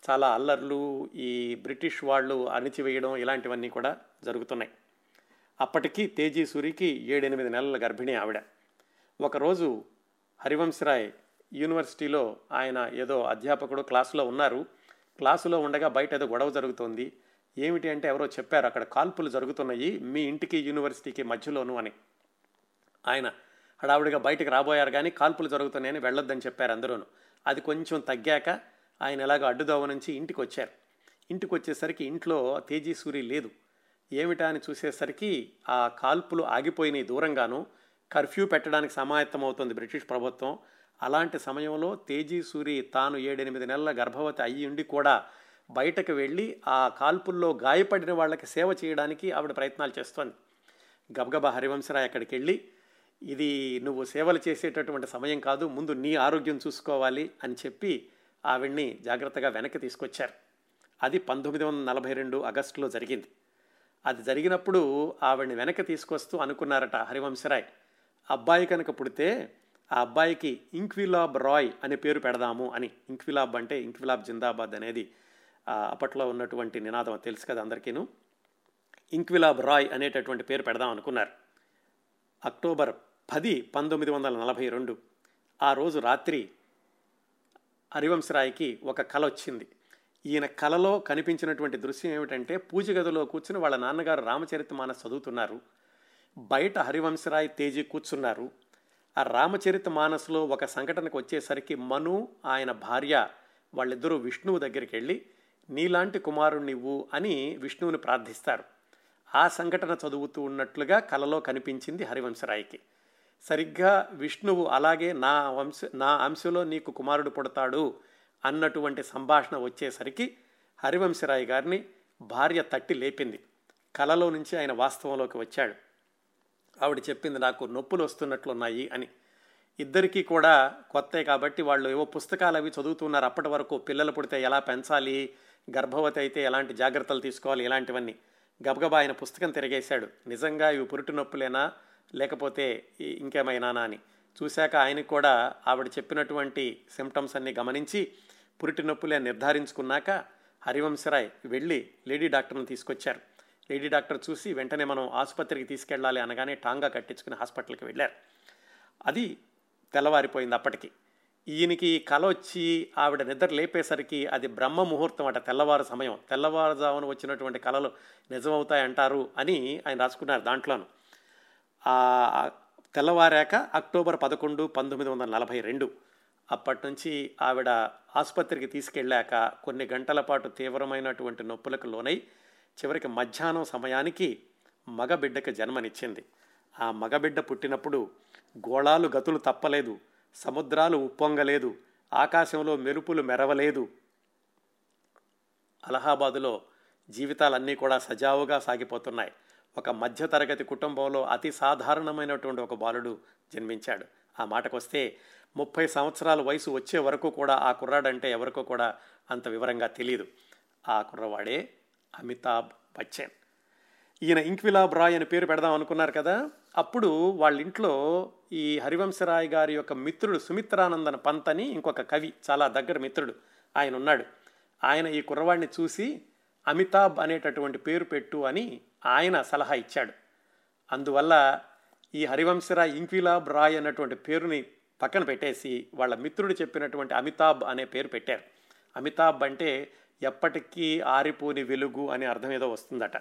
చాలా అల్లర్లు ఈ బ్రిటిష్ వాళ్ళు అణిచివేయడం ఇలాంటివన్నీ కూడా జరుగుతున్నాయి. అప్పటికి తేజీ సూరికి ఏడెనిమిది నెలల గర్భిణి ఆవిడ. ఒకరోజు హరివంశరాయ్ యూనివర్సిటీలో ఆయన ఏదో అధ్యాపకుడు క్లాసులో ఉన్నారు. క్లాసులో ఉండగా బయట ఏదో గొడవ జరుగుతోంది. ఏమిటి అంటే ఎవరో చెప్పారు అక్కడ కాల్పులు జరుగుతున్నాయి మీ ఇంటికి యూనివర్సిటీకి మధ్యలోను అని. ఆయన హడావుడిగా బయటకు రాబోయారు కానీ కాల్పులు జరుగుతున్నాయని వెళ్ళొద్దని చెప్పారు అందరూను. అది కొంచెం తగ్గాక ఆయన ఎలాగో అడ్డుదోవ నుంచి ఇంటికి వచ్చారు ఇంటికి వచ్చేసరికి ఇంట్లో తేజీసూరి లేదు. ఏమిటా అని చూసేసరికి ఆ కాల్పులు ఆగిపోయినాయి దూరంగాను. కర్ఫ్యూ పెట్టడానికి సమాయత్తమవుతుంది బ్రిటిష్ ప్రభుత్వం. అలాంటి సమయంలో తేజీ సూరి తాను ఏడెనిమిది నెలల గర్భవతి అయ్యి ఉండి కూడా బయటకు వెళ్ళి ఆ కాల్పుల్లో గాయపడిన వాళ్ళకి సేవ చేయడానికి ఆవిడ ప్రయత్నాలు చేస్తోంది. గబగబా హరివంశరాయ్ అక్కడికి వెళ్ళి ఇది నువ్వు సేవలు చేసేటటువంటి సమయం కాదు ముందు నీ ఆరోగ్యం చూసుకోవాలి అని చెప్పి ఆవిడ్ని జాగ్రత్తగా వెనక్కి తీసుకొచ్చారు. అది పంతొమ్మిది వందల నలభై రెండు ఆగస్టులో జరిగింది. అది జరిగినప్పుడు ఆవిడ్ని వెనక్కి తీసుకొస్తూ అనుకున్నారట హరివంశరాయ్. అబ్బాయి కనుక పుడితే ఆ అబ్బాయికి ఇంక్విలాబ్ రాయ్ అనే పేరు పెడదాము అని. ఇంక్విలాబ్ అంటే ఇంక్విలాబ్ జిందాబాద్ అనేది అప్పట్లో ఉన్నటువంటి నినాదం తెలుసు కదా అందరికీను. ఇంక్విలాబ్ రాయ్ అనేటటువంటి పేరు పెడదాం అనుకున్నారు. అక్టోబర్ పది పంతొమ్మిది వందల నలభై రెండు ఆ రోజు రాత్రి హరివంశరాయ్కి ఒక కల వచ్చింది. ఈయన కలలో కనిపించినటువంటి దృశ్యం ఏమిటంటే పూజ గదిలో కూర్చుని వాళ్ళ నాన్నగారు రామచరితమానస్ చదువుతున్నారు. బయట హరివంశరాయ్ తేజీ కూర్చున్నారు. ఆ రామచరిత మానసులో ఒక సంఘటనకు వచ్చేసరికి మను ఆయన భార్య వాళ్ళిద్దరూ విష్ణువు దగ్గరికి వెళ్ళి నీలాంటి కుమారుణ్ణివ్వు అని విష్ణువుని ప్రార్థిస్తారు. ఆ సంఘటన చదువుతూ ఉన్నట్లుగా కలలో కనిపించింది హరివంశరాయ్కి. సరిగ్గా విష్ణువు అలాగే నా వంశ నా అంశలో నీకు కుమారుడు పుడతాడు అన్నటువంటి సంభాషణ వచ్చేసరికి హరివంశరాయ్ గారిని భార్య తట్టి లేపింది. కలలో నుంచి ఆయన వాస్తవంలోకి వచ్చాడు. ఆవిడ చెప్పింది నాకు నొప్పులు వస్తున్నట్లున్నాయి అని. ఇద్దరికీ కూడా కొత్తే కాబట్టి వాళ్ళు ఏవో పుస్తకాలు అవి చదువుతున్నారు. అప్పటి వరకు పిల్లలు పుడితే ఎలా పెంచాలి గర్భవతి అయితే ఎలాంటి జాగ్రత్తలు తీసుకోవాలి ఇలాంటివన్నీ. గబగబా ఆయన పుస్తకం తిరిగేశాడు. నిజంగా ఇవి పురిటి నొప్పులేనా? లేకపోతే ఇంకేమైనానా అని. చూశాక ఆయన కూడా ఆవిడ చెప్పినటువంటి సిమ్టమ్స్ అన్ని గమనించి పురిటి నొప్పులే నిర్ధారించుకున్నాక హరివంశరాయ్ వెళ్ళి లేడీ డాక్టర్ని తీసుకొచ్చారు. లేడీ డాక్టర్ చూసి వెంటనే మనం ఆసుపత్రికి తీసుకెళ్ళాలి అనగానే టాంగా కట్టించుకుని హాస్పిటల్కి వెళ్ళారు. అది తెల్లవారిపోయింది అప్పటికి. ఈయనకి కల వచ్చి ఆవిడ నిద్ర లేపేసరికి అది బ్రహ్మ ముహూర్తం అట తెల్లవారు సమయం. తెల్లవారుజామున వచ్చినటువంటి కళలు నిజమవుతాయంటారు అని ఆయన రాసుకున్నారు దాంట్లోను. తెల్లవారాక అక్టోబర్ పదకొండు పంతొమ్మిది వందల నలభై రెండు. అప్పటి నుంచి ఆవిడ ఆసుపత్రికి తీసుకెళ్ళాక కొన్ని గంటల పాటు తీవ్రమైనటువంటి నొప్పులకు లోనై చివరికి మధ్యాహ్నం సమయానికి మగబిడ్డకి జన్మనిచ్చింది. ఆ మగబిడ్డ పుట్టినప్పుడు గోళాలు గతులు తప్పలేదు సముద్రాలు ఉప్పొంగలేదు ఆకాశంలో మెరుపులు మెరవలేదు. అలహాబాదులో జీవితాలన్నీ కూడా సజావుగా సాగిపోతున్నాయి. ఒక మధ్యతరగతి కుటుంబంలో అతి సాధారణమైనటువంటి ఒక బాలుడు జన్మించాడు. ఆ మాటకొస్తే ముప్పై సంవత్సరాల వయసు వచ్చే వరకు కూడా ఆ కుర్రాడంటే ఎవరికో కూడా అంత వివరంగా తెలియదు ఆ కుర్రవాడే అమితాబ్ బచ్చన్. ఈయన ఇంక్విలాబ్ రాయ్ అని పేరు పెడదాం అనుకున్నారు కదా? అప్పుడు వాళ్ళ ఇంట్లో ఈ హరివంశరాయ్ గారి యొక్క మిత్రుడు సుమిత్రానందన పంత్ అని ఇంకొక కవి చాలా దగ్గర మిత్రుడు ఆయన ఉన్నాడు. ఆయన ఈ కుర్రవాడిని చూసి అమితాబ్ అనేటటువంటి పేరు పెట్టు అని ఆయన సలహా ఇచ్చాడు. అందువల్ల ఈ హరివంశరాయ్ ఇంక్విలాబ్ రాయ్ అన్నటువంటి పేరుని పక్కన పెట్టేసి వాళ్ళ మిత్రుడు చెప్పినటువంటి అమితాబ్ అనే పేరు పెట్టారు. అమితాబ్ అంటే ఎప్పటికీ ఆరిపోని వెలుగు అనే అర్థం ఏదో వస్తుందట.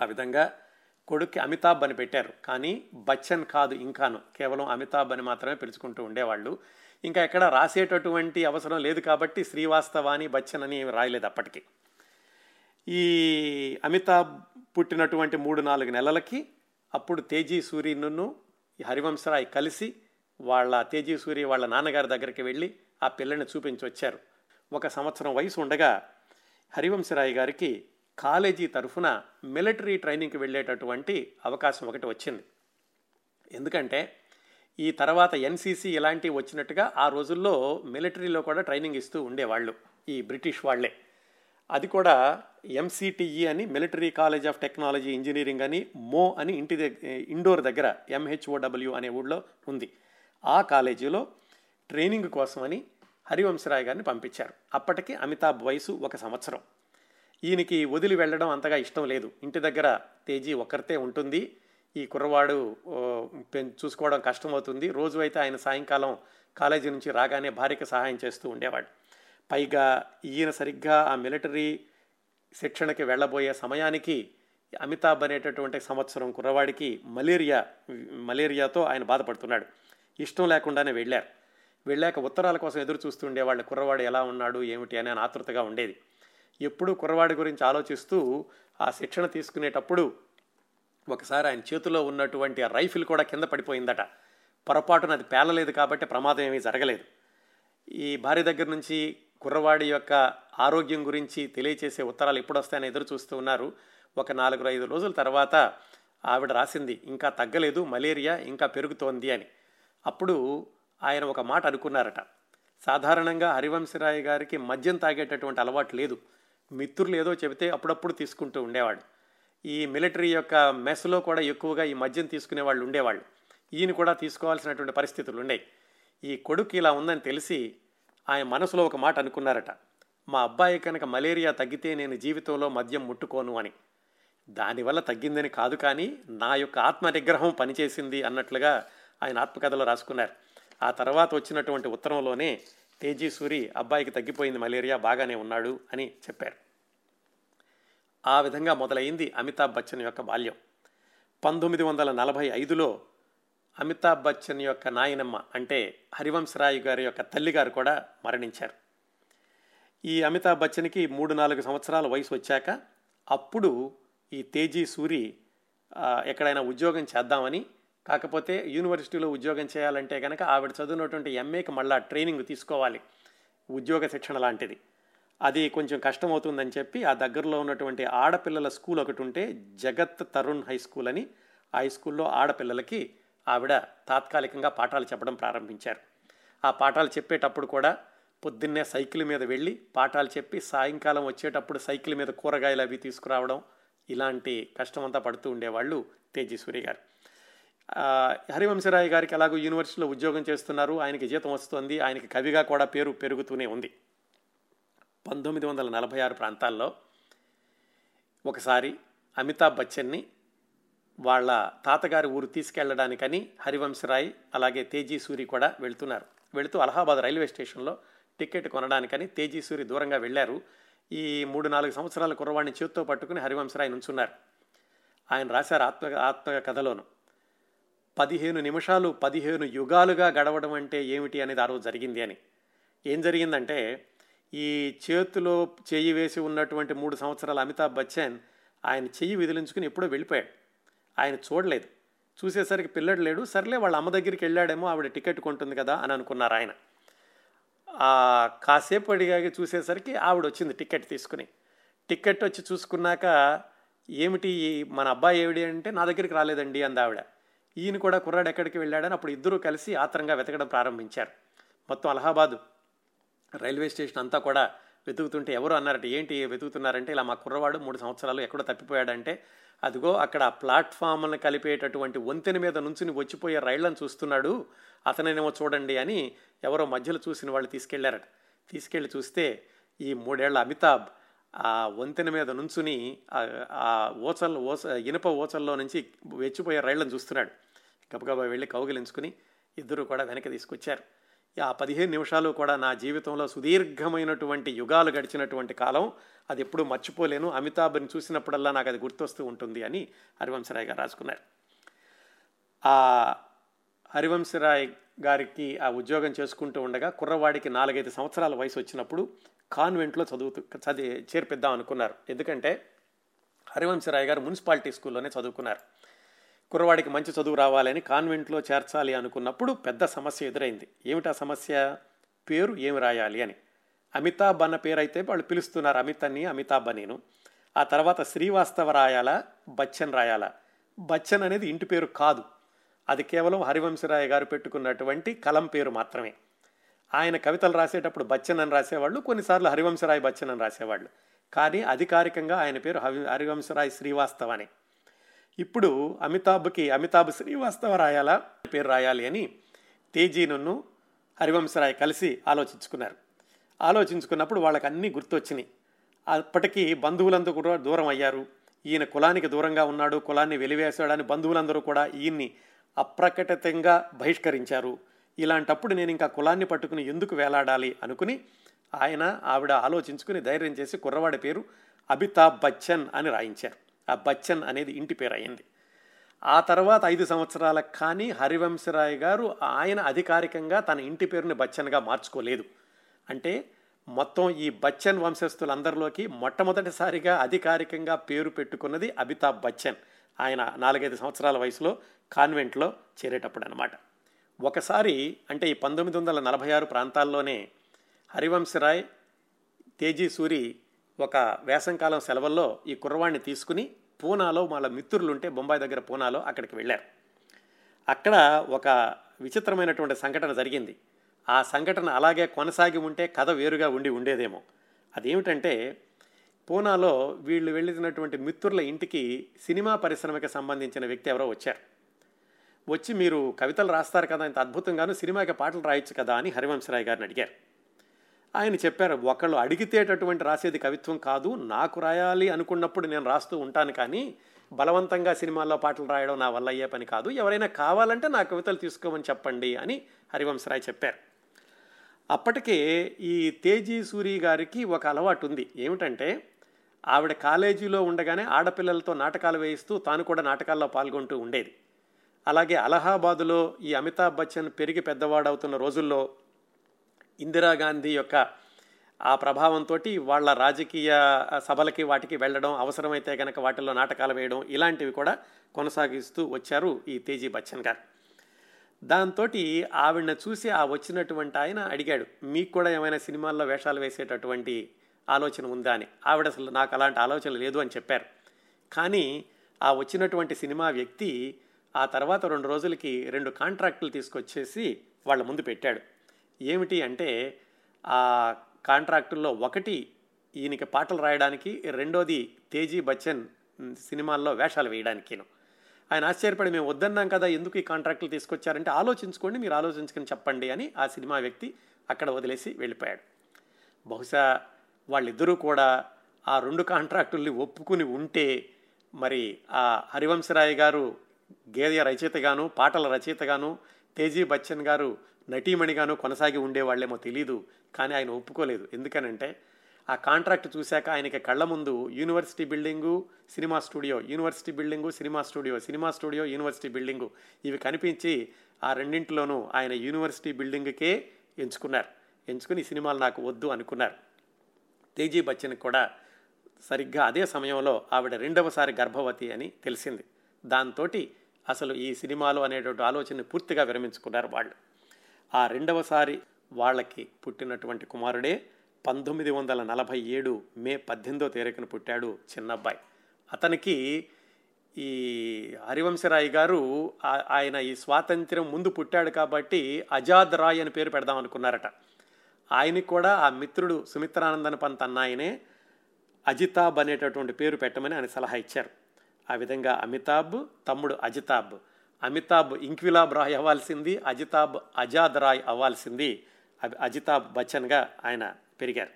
ఆ విధంగా కొడుక్కి అమితాబ్ అని పెట్టారు. కానీ బచ్చన్ కాదు ఇంకాను. కేవలం అమితాబ్ అని మాత్రమే పిలుచుకుంటూ ఉండేవాళ్ళు. ఇంకా ఎక్కడ రాసేటటువంటి అవసరం లేదు కాబట్టి శ్రీవాస్తవాని బచ్చన్ అని రాయలేదు అప్పటికి. ఈ అమితాబ్ పుట్టినటువంటి మూడు నాలుగు నెలలకి అప్పుడు తేజీ సూర్యను హరివంశరాయ్ కలిసి వాళ్ళ తేజీ సూరి వాళ్ళ నాన్నగారి దగ్గరికి వెళ్ళి ఆ పిల్లని చూపించి వచ్చారు ఒక సంవత్సరం వయసు ఉండగా హరివంశరాయ్ గారికి కాలేజీ తరఫున మిలిటరీ ట్రైనింగ్కి వెళ్ళేటటువంటి అవకాశం ఒకటి వచ్చింది. ఎందుకంటే ఈ తర్వాత ఎన్సీసీ ఇలాంటివి వచ్చినట్టుగా ఆ రోజుల్లో మిలిటరీలో కూడా ట్రైనింగ్ ఇస్తూ ఉండేవాళ్ళు ఈ బ్రిటిష్ వాళ్ళే అది కూడా ఎంసీటీఈ అని military college of technology engineering అని మో అని ఇంటి దగ్గర ఇండోర్ దగ్గర ఎంహెచ్ఓడబ్ల్యూ అనే ఊళ్ళో ఉంది. ఆ కాలేజీలో ట్రైనింగ్ కోసమని హరివంశరాయ్ గారిని పంపించారు. అప్పటికి అమితాబ్ వయసు ఒక సంవత్సరం. ఈయనకి వదిలి వెళ్ళడం అంతగా ఇష్టం లేదు. ఇంటి దగ్గర తేజీ ఒక్కరితే ఉంటుంది. ఈ కుర్రవాడు చూసుకోవడం కష్టమవుతుంది. రోజు అయితే ఆయన సాయంకాలం కాలేజీ నుంచి రాగానే భార్యకి సహాయం చేస్తూ ఉండేవాడు. పైగా ఈయన సరిగ్గా ఆ మిలిటరీ శిక్షణకి వెళ్ళబోయే సమయానికి అమితాబ్ అనేటటువంటి సంవత్సరం కుర్రవాడికి మలేరియా మలేరియాతో ఆయన బాధపడుతున్నాడు. ఇష్టం లేకుండానే వెళ్ళారు. వెళ్ళాక ఉత్తరాల కోసం ఎదురు చూస్తుండేవాళ్ళు కుర్రవాడు ఎలా ఉన్నాడు ఏమిటి అని ఆతృతగా ఉండేది. ఎప్పుడూ కుర్రవాడి గురించి ఆలోచిస్తూ ఆ శిక్షణ తీసుకునేటప్పుడు ఒకసారి ఆయన చేతిలో ఉన్నటువంటి ఆ రైఫిల్ కూడా కింద పడిపోయిందట. పొరపాటున అది పేలలేదు కాబట్టి ప్రమాదం ఏమీ జరగలేదు. ఈ భార్య దగ్గర నుంచి కుర్రవాడి యొక్క ఆరోగ్యం గురించి తెలియచేసే ఉత్తరాలు ఎప్పుడు వస్తాయని ఎదురు చూస్తూ ఉన్నారు. ఒక నాలుగు ఐదు రోజుల తర్వాత ఆవిడ రాసింది ఇంకా తగ్గలేదు మలేరియా ఇంకా పెరుగుతోంది అని. అప్పుడు ఆయన ఒక మాట అనుకున్నారట. సాధారణంగా హరివంశరాయ్ గారికి మద్యం తాగేటటువంటి అలవాటు లేదు. మిత్రులు ఏదో చెబితే అప్పుడప్పుడు తీసుకుంటూ ఉండేవాడు ఈ మిలిటరీ యొక్క మెస్లో కూడా ఎక్కువగా ఈ మద్యం తీసుకునే వాళ్ళు ఉండేవాళ్ళు. ఈయన కూడా తీసుకోవాల్సినటువంటి పరిస్థితులు ఉన్నాయి. ఈ కొడుకు ఇలా ఉందని తెలిసి ఆయన మనసులో ఒక మాట అనుకున్నారట. మా అబ్బాయి కనుక మలేరియా తగ్గితే నేను జీవితంలో మద్యం ముట్టుకోను అని. దానివల్ల తగ్గిందని కాదు కానీ నా యొక్క ఆత్మ నిగ్రహం పనిచేసింది అన్నట్లుగా ఆయన ఆత్మకథలో రాసుకున్నారు. ఆ తర్వాత వచ్చినటువంటి ఉత్తరంలోనే తేజీ సూరి అబ్బాయికి తగ్గిపోయింది మలేరియా బాగానే ఉన్నాడు అని చెప్పారు. ఆ విధంగా మొదలైంది అమితాబ్ బచ్చన్ యొక్క బాల్యం. పంతొమ్మిది వందల నలభై ఐదులో అమితాబ్ బచ్చన్ యొక్క నాయనమ్మ అంటే హరివంశరాయ్ గారి యొక్క తల్లిగారు కూడా మరణించారు. ఈ అమితాబ్ బచ్చన్కి మూడు నాలుగు సంవత్సరాల వయసు వచ్చాక అప్పుడు ఈ తేజీ సూరి ఎక్కడైనా ఉద్యోగం చేద్దామని కాకపోతే యూనివర్సిటీలో ఉద్యోగం చేయాలంటే కనుక ఆవిడ చదివినటువంటి ఎంఏకి మళ్ళా ట్రైనింగ్ తీసుకోవాలి ఉద్యోగ శిక్షణ లాంటిది. అది కొంచెం కష్టం అవుతుందని చెప్పి ఆ దగ్గరలో ఉన్నటువంటి ఆడపిల్లల స్కూల్ ఒకటి ఉంటే జగత్ తరుణ్ హై స్కూల్ అని ఆ హై స్కూల్లో ఆడపిల్లలకి ఆవిడ తాత్కాలికంగా పాఠాలు చెప్పడం ప్రారంభించారు. ఆ పాఠాలు చెప్పేటప్పుడు కూడా పొద్దున్నే సైకిల్ మీద వెళ్ళి పాఠాలు చెప్పి సాయంకాలం వచ్చేటప్పుడు సైకిల్ మీద కూరగాయలు అవి తీసుకురావడం ఇలాంటి కష్టమంతా పడుతూ ఉండేవాళ్ళు తేజస్వరి గారు. హరివంశరాయ్ గారికి ఎలాగో యూనివర్సిటీలో ఉద్యోగం చేస్తున్నారు ఆయనకి జీతం వస్తుంది ఆయనకి కవిగా కూడా పేరు పెరుగుతూనే ఉంది. పంతొమ్మిది వందల నలభై ఆరు ప్రాంతాల్లో ఒకసారి అమితాబ్ బచ్చన్ని వాళ్ళ తాతగారి ఊరు తీసుకెళ్ళడానికని హరివంశరాయ్ అలాగే తేజీ సూరి కూడా వెళ్తున్నారు. వెళుతూ అలహాబాద్ రైల్వే స్టేషన్లో టికెట్ కొనడానికని తేజీ సూరి దూరంగా వెళ్ళారు ఈ మూడు నాలుగు సంవత్సరాల కుర్రవాడిని చేత్తో పట్టుకుని హరివంశరాయ్ నుంచున్నారు. ఆయన రాశారు ఆత్మ ఆత్మ కథలోను పదిహేను నిమిషాలు పదిహేను యుగాలుగా గడవడం అంటే ఏమిటి అనేది ఆ రోజు జరిగింది అని. ఏం జరిగిందంటే ఈ చేతిలో చెయ్యి వేసి ఉన్నటువంటి మూడు సంవత్సరాల అమితాబ్ బచ్చన్ ఆయన చెయ్యి విదిలించుకుని ఎప్పుడో వెళ్ళిపోయాడు. ఆయన చూడలేదు. చూసేసరికి పిల్లడు లేడు. సర్లే వాళ్ళ అమ్మ దగ్గరికి వెళ్ళాడేమో ఆవిడ టికెట్ కొంటుంది కదా అని అనుకున్నారు ఆయన. కాసేపు అడిగాక చూసేసరికి ఆవిడ వచ్చింది టికెట్ తీసుకుని. టికెట్ వచ్చి చూసుకున్నాక ఏమిటి మన అబ్బాయి ఏమిటి అంటే నా దగ్గరికి రాలేదండి అంది ఆవిడ. ఈయన కూడా కుర్రాడు ఎక్కడికి వెళ్ళాడని అప్పుడు ఇద్దరూ కలిసి ఆత్రంగా వెతకడం ప్రారంభించారు. మొత్తం అలహాబాదు రైల్వే స్టేషన్ అంతా కూడా వెతుకుతుంటే ఎవరు అన్నారట ఏంటి వెతుకుతున్నారంటే ఇలా మా కుర్రవాడు మూడు సంవత్సరాలు ఎక్కడో తప్పిపోయాడంటే అదిగో అక్కడ ప్లాట్ఫామ్లను కలిపేటటువంటి వంతెన మీద నుంచుని వచ్చిపోయే రైళ్ళను చూస్తున్నాడు అతనేమో చూడండి అని ఎవరో మధ్యలో చూసిన వాళ్ళు తీసుకెళ్ళారట. తీసుకెళ్ళి చూస్తే ఈ మూడేళ్ళ అమితాబ్ ఆ వంతెన మీద నుంచుని ఆ- ఓచల్ ఓచ ఇనుప ఓచల్లో నుంచి వెచ్చిపోయే రైళ్ళను చూస్తున్నాడు. గబగబా వెళ్ళి కౌగిలించుకుని ఇద్దరు కూడా వెనక్కి తీసుకొచ్చారు. ఆ పదిహేను నిమిషాలు కూడా నా జీవితంలో సుదీర్ఘమైనటువంటి యుగాలు గడిచినటువంటి కాలం అది ఎప్పుడూ మర్చిపోలేను. అమితాబ్ని చూసినప్పుడల్లా నాకు అది గుర్తొస్తూ ఉంటుంది అని హరివంశరాయ్ గారు రాసుకున్నారు. ఆ హరివంశరాయ్ గారికి ఆ ఉద్యోగం చేసుకుంటూ ఉండగా కుర్రవాడికి నాలుగైదు సంవత్సరాల వయసు వచ్చినప్పుడు కాన్వెంట్లో చదువుతూ చదివి చేర్పిద్దాం అనుకున్నారు. ఎందుకంటే హరివంశరాయ్ గారు మున్సిపాలిటీ స్కూల్లోనే చదువుకున్నారు. కుర్రవాడికి మంచి చదువు రావాలని కాన్వెంట్లో చేర్చాలి అనుకున్నప్పుడు పెద్ద సమస్య ఎదురైంది. ఏమిటా సమస్య? పేరు ఏమి రాయాలి అని. అమితాబ్ అన్న పేరు అయితే వాళ్ళు పిలుస్తున్నారు. అమిత్ అని అమితాబ్ నేను ఆ తర్వాత శ్రీవాస్తవ రాయాలా బచ్చన్ రాయాలా? బచ్చన్ అనేది ఇంటి పేరు కాదు. అది కేవలం హరివంశరాయ్ గారు పెట్టుకున్నటువంటి కలం పేరు మాత్రమే. ఆయన కవితలు రాసేటప్పుడు బచ్చన్ అని రాసేవాళ్ళు కొన్నిసార్లు హరివంశరాయ్ బచ్చన్ అని రాసేవాళ్ళు. కానీ అధికారికంగా ఆయన పేరు హరి హరివంశరాయ్ శ్రీవాస్తవ అని ఇప్పుడు అమితాబ్కి అమితాబ్ శ్రీవాస్తవ రాయాలా? పేరు రాయాలి అని తేజీను హరివంశరాయ్ కలిసి ఆలోచించుకున్నారు. ఆలోచించుకున్నప్పుడు వాళ్ళకి అన్నీ గుర్తొచ్చినాయి. అప్పటికీ బంధువులందరూ కూడా దూరం అయ్యారు. ఈయన కులానికి దూరంగా ఉన్నాడు కులాన్ని వెలివేశాడని బంధువులందరూ కూడా ఈయన్ని అప్రకటితంగా బహిష్కరించారు. ఇలాంటప్పుడు నేను ఇంకా కులాన్ని పట్టుకుని ఎందుకు వేలాడాలి అనుకుని ఆయన ఆవిడ ఆలోచించుకుని ధైర్యం చేసి కుర్రవాడి పేరు అమితాబ్ బచ్చన్ అని రాయించారు. ఆ బచ్చన్ అనేది ఇంటి పేరు అయింది. ఆ తర్వాత ఐదు సంవత్సరాలకు కానీ హరివంశరాయ్ గారు ఆయన అధికారికంగా తన ఇంటి పేరుని బచ్చన్గా మార్చుకోలేదు. అంటే మొత్తం ఈ బచ్చన్ వంశస్థులందరిలోకి మొట్టమొదటిసారిగా అధికారికంగా పేరు పెట్టుకున్నది అమితాబ్ బచ్చన్. ఆయన నాలుగైదు సంవత్సరాల వయసులో కాన్వెంట్లో చేరేటప్పుడు అనమాట ఒకసారి అంటే ఈ పంతొమ్మిది వందల నలభై ఆరు ప్రాంతాల్లోనే హరివంశరాయ్ తేజీ సూరి ఒక వేసంకాలం సెలవుల్లో ఈ కుర్రవాణ్ణి తీసుకుని పూనాలో వాళ్ళ మిత్రులుంటే బొంబాయి దగ్గర పూనాలో అక్కడికి వెళ్ళారు. అక్కడ ఒక విచిత్రమైనటువంటి సంఘటన జరిగింది. ఆ సంఘటన అలాగే కొనసాగి ఉంటే కథ వేరుగా ఉండి ఉండేదేమో. అదేమిటంటే పూనాలో వీళ్ళు వెళ్ళినటువంటి మిత్రుల ఇంటికి సినిమా పరిశ్రమకి సంబంధించిన వ్యక్తి ఎవరో వచ్చారు. వచ్చి మీరు కవితలు రాస్తారు కదా ఇంత అద్భుతంగాను సినిమాకి పాటలు రాయొచ్చు కదా అని హరివంశరాయ్ గారిని అడిగారు. ఆయన చెప్పారు ఒకళ్ళు అడిగితేటటువంటి రాసేది కవిత్వం కాదు నాకు రాయాలి అనుకున్నప్పుడు నేను రాస్తూ ఉంటాను కానీ బలవంతంగా సినిమాల్లో పాటలు రాయడం నా వల్ల అయ్యే పని కాదు ఎవరైనా కావాలంటే నా కవితలు తీసుకోమని చెప్పండి అని హరివంశరాయ్ చెప్పారు. అప్పటికే ఈ తేజీ సూరి గారికి ఒక అలవాటు ఉంది. ఏమిటంటే ఆవిడ కాలేజీలో ఉండగానే ఆడపిల్లలతో నాటకాలు వేయిస్తూ తాను కూడా నాటకాల్లో పాల్గొంటూ ఉండేది. అలాగే అలహాబాదులో ఈ అమితాబ్ బచ్చన్ పెరిగి పెద్దవాడవుతున్న రోజుల్లో ఇందిరాగాంధీ యొక్క ఆ ప్రభావంతో వాళ్ళ రాజకీయ సభలకి వాటికి వెళ్ళడం అవసరమైతే కనుక వాటిల్లో నాటకాలు వేయడం ఇలాంటివి కూడా కొనసాగిస్తూ వచ్చారు ఈ తేజీ బచ్చన్ గారు. దాంతో ఆవిడని చూసి ఆ వచ్చినటువంటి ఆయన అడిగాడు మీకు కూడా ఏమైనా సినిమాల్లో వేషాలు వేసేటటువంటి ఆలోచన ఉందా? అని. ఆవిడ అసలు నాకు అలాంటి ఆలోచన లేదు అని చెప్పారు. కానీ ఆ వచ్చినటువంటి సినిమా వ్యక్తి ఆ తర్వాత రెండు రోజులకి రెండు కాంట్రాక్టులు తీసుకొచ్చేసి వాళ్ళ ముందు పెట్టాడు. ఏమిటి అంటే ఆ కాంట్రాక్టుల్లో ఒకటి ఈయనకి పాటలు రాయడానికి రెండోది తేజీ బచ్చన్ సినిమాల్లో వేషాలు వేయడానికిను. ఆయన ఆశ్చర్యపడి మేము వద్దన్నాం కదా ఎందుకు ఈ కాంట్రాక్టులు తీసుకొచ్చారంటే ఆలోచించుకోండి మీరు ఆలోచించుకొని చెప్పండి అని ఆ సినిమా వ్యక్తి అక్కడ వదిలేసి వెళ్ళిపోయాడు. బహుశా వాళ్ళిద్దరూ కూడా ఆ రెండు కాంట్రాక్టుల్ని ఒప్పుకుని ఉంటే మరి ఆ హరివంశరాయ్ గారు గేయ రచయితగాను పాటల రచయితగాను తేజీ బచ్చన్ గారు నటీమణిగాను కొనసాగి ఉండేవాళ్ళేమో తెలీదు కానీ ఆయన ఒప్పుకోలేదు. ఎందుకనంటే ఆ కాంట్రాక్ట్ చూశాక ఆయనకి కళ్ళ ముందు university building cinema studio university building cinema studio cinema studio university building ఇవి కనిపించి ఆ రెండింటిలోనూ ఆయన యూనివర్సిటీ బిల్డింగ్కే ఎంచుకున్నారు. ఎంచుకుని ఈ సినిమాలు నాకు వద్దు అనుకున్నారు. తేజీ బచ్చన్ కూడా సరిగ్గా అదే సమయంలో ఆవిడ రెండవసారి గర్భవతి అని తెలిసింది. దాంతో అసలు ఈ సినిమాలు అనేటువంటి ఆలోచనని పూర్తిగా విరమించుకున్నారు వాళ్ళు. ఆ రెండవసారి వాళ్ళకి పుట్టినటువంటి కుమారుడే పంతొమ్మిది వందల నలభై ఏడు మే పద్దెనిమిదో తేదీన పుట్టాడు చిన్నబ్బాయి. అతనికి ఈ హరివంశరాయ్ గారు ఆయన ఈ స్వాతంత్ర్యం ముందు పుట్టాడు కాబట్టి అజాద్ రాయ్ అని పేరు పెడదాం అనుకున్నారట. ఆయనకి కూడా ఆ మిత్రుడు సుమిత్రానందన్ పంత్ అన్నాయనే అజితాబ్ అనేటటువంటి పేరు పెట్టమని ఆయన సలహా ఇచ్చారు. ఆ విధంగా అమితాబ్ తమ్ముడు అజితాబ్. అమితాబ్ ఇంక్విలాబ్ రాయ్ అవ్వాల్సింది అజితాబ్ అజాద్ రాయ్ అవ్వాల్సింది. అజితాబ్ బచ్చన్గా ఆయన పెరిగారు.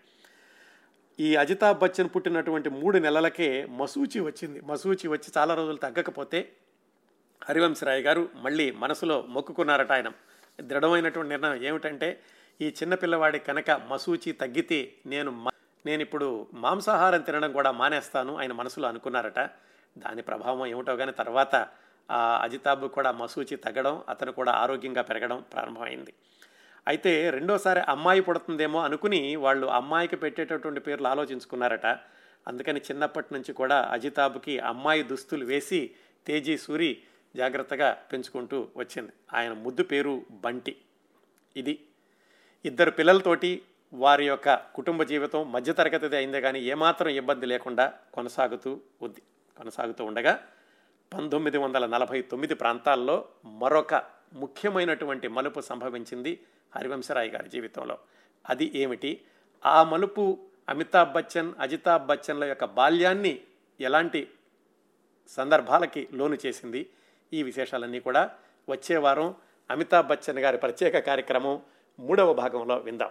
ఈ అజితాబ్ బచ్చన్ పుట్టినటువంటి మూడు నెలలకే మసూచి వచ్చింది. మసూచి వచ్చి చాలా రోజులు తగ్గకపోతే హరివంశరాయ్ గారు మళ్ళీ మనసులో మొక్కుకున్నారట ఆయన. దృఢమైనటువంటి నిర్ణయం ఏమిటంటే ఈ చిన్నపిల్లవాడి కనుక మసూచి తగ్గితే నేను నేను ఇప్పుడు మాంసాహారం తినడం కూడా మానేస్తాను ఆయన మనసులో అనుకున్నారట. దాని ప్రభావం ఏమిటో కానీ తర్వాత ఆ అజితాబ్ కూడా మసూచి తగ్గడం అతను కూడా ఆరోగ్యంగా పెరగడం ప్రారంభమైంది. అయితే రెండోసారి అమ్మాయి పుడుతుందేమో అనుకుని వాళ్ళు అమ్మాయికి పెట్టేటటువంటి పేర్లు ఆలోచించుకున్నారట. అందుకని చిన్నప్పటి నుంచి కూడా అజితాబ్కి అమ్మాయి దుస్తులు వేసి తేజీ సూరి జాగ్రత్తగా పెంచుకుంటూ వచ్చింది. ఆయన ముద్దు పేరు బంటి. ఇది ఇద్దరు పిల్లలతోటి వారి యొక్క కుటుంబ జీవితం మధ్యతరగతిది అయిందే కానీ ఏమాత్రం ఇబ్బంది లేకుండా కొనసాగుతూ ఉంది. కొనసాగుతూ ఉండగా పంతొమ్మిది వందల నలభై తొమ్మిది ప్రాంతాల్లో మరొక ముఖ్యమైనటువంటి మలుపు సంభవించింది హరివంశరాయ్ గారి జీవితంలో. అది ఏమిటి? ఆ మలుపు అమితాబ్ బచ్చన్ అజితాబ్ బచ్చన్ల యొక్క బాల్యాన్ని ఎలాంటి సందర్భాలకి లోను చేసింది? ఈ విశేషాలన్నీ కూడా వచ్చే వారం అమితాబ్ బచ్చన్ గారి ప్రత్యేక కార్యక్రమం మూడవ భాగంలో విందాం.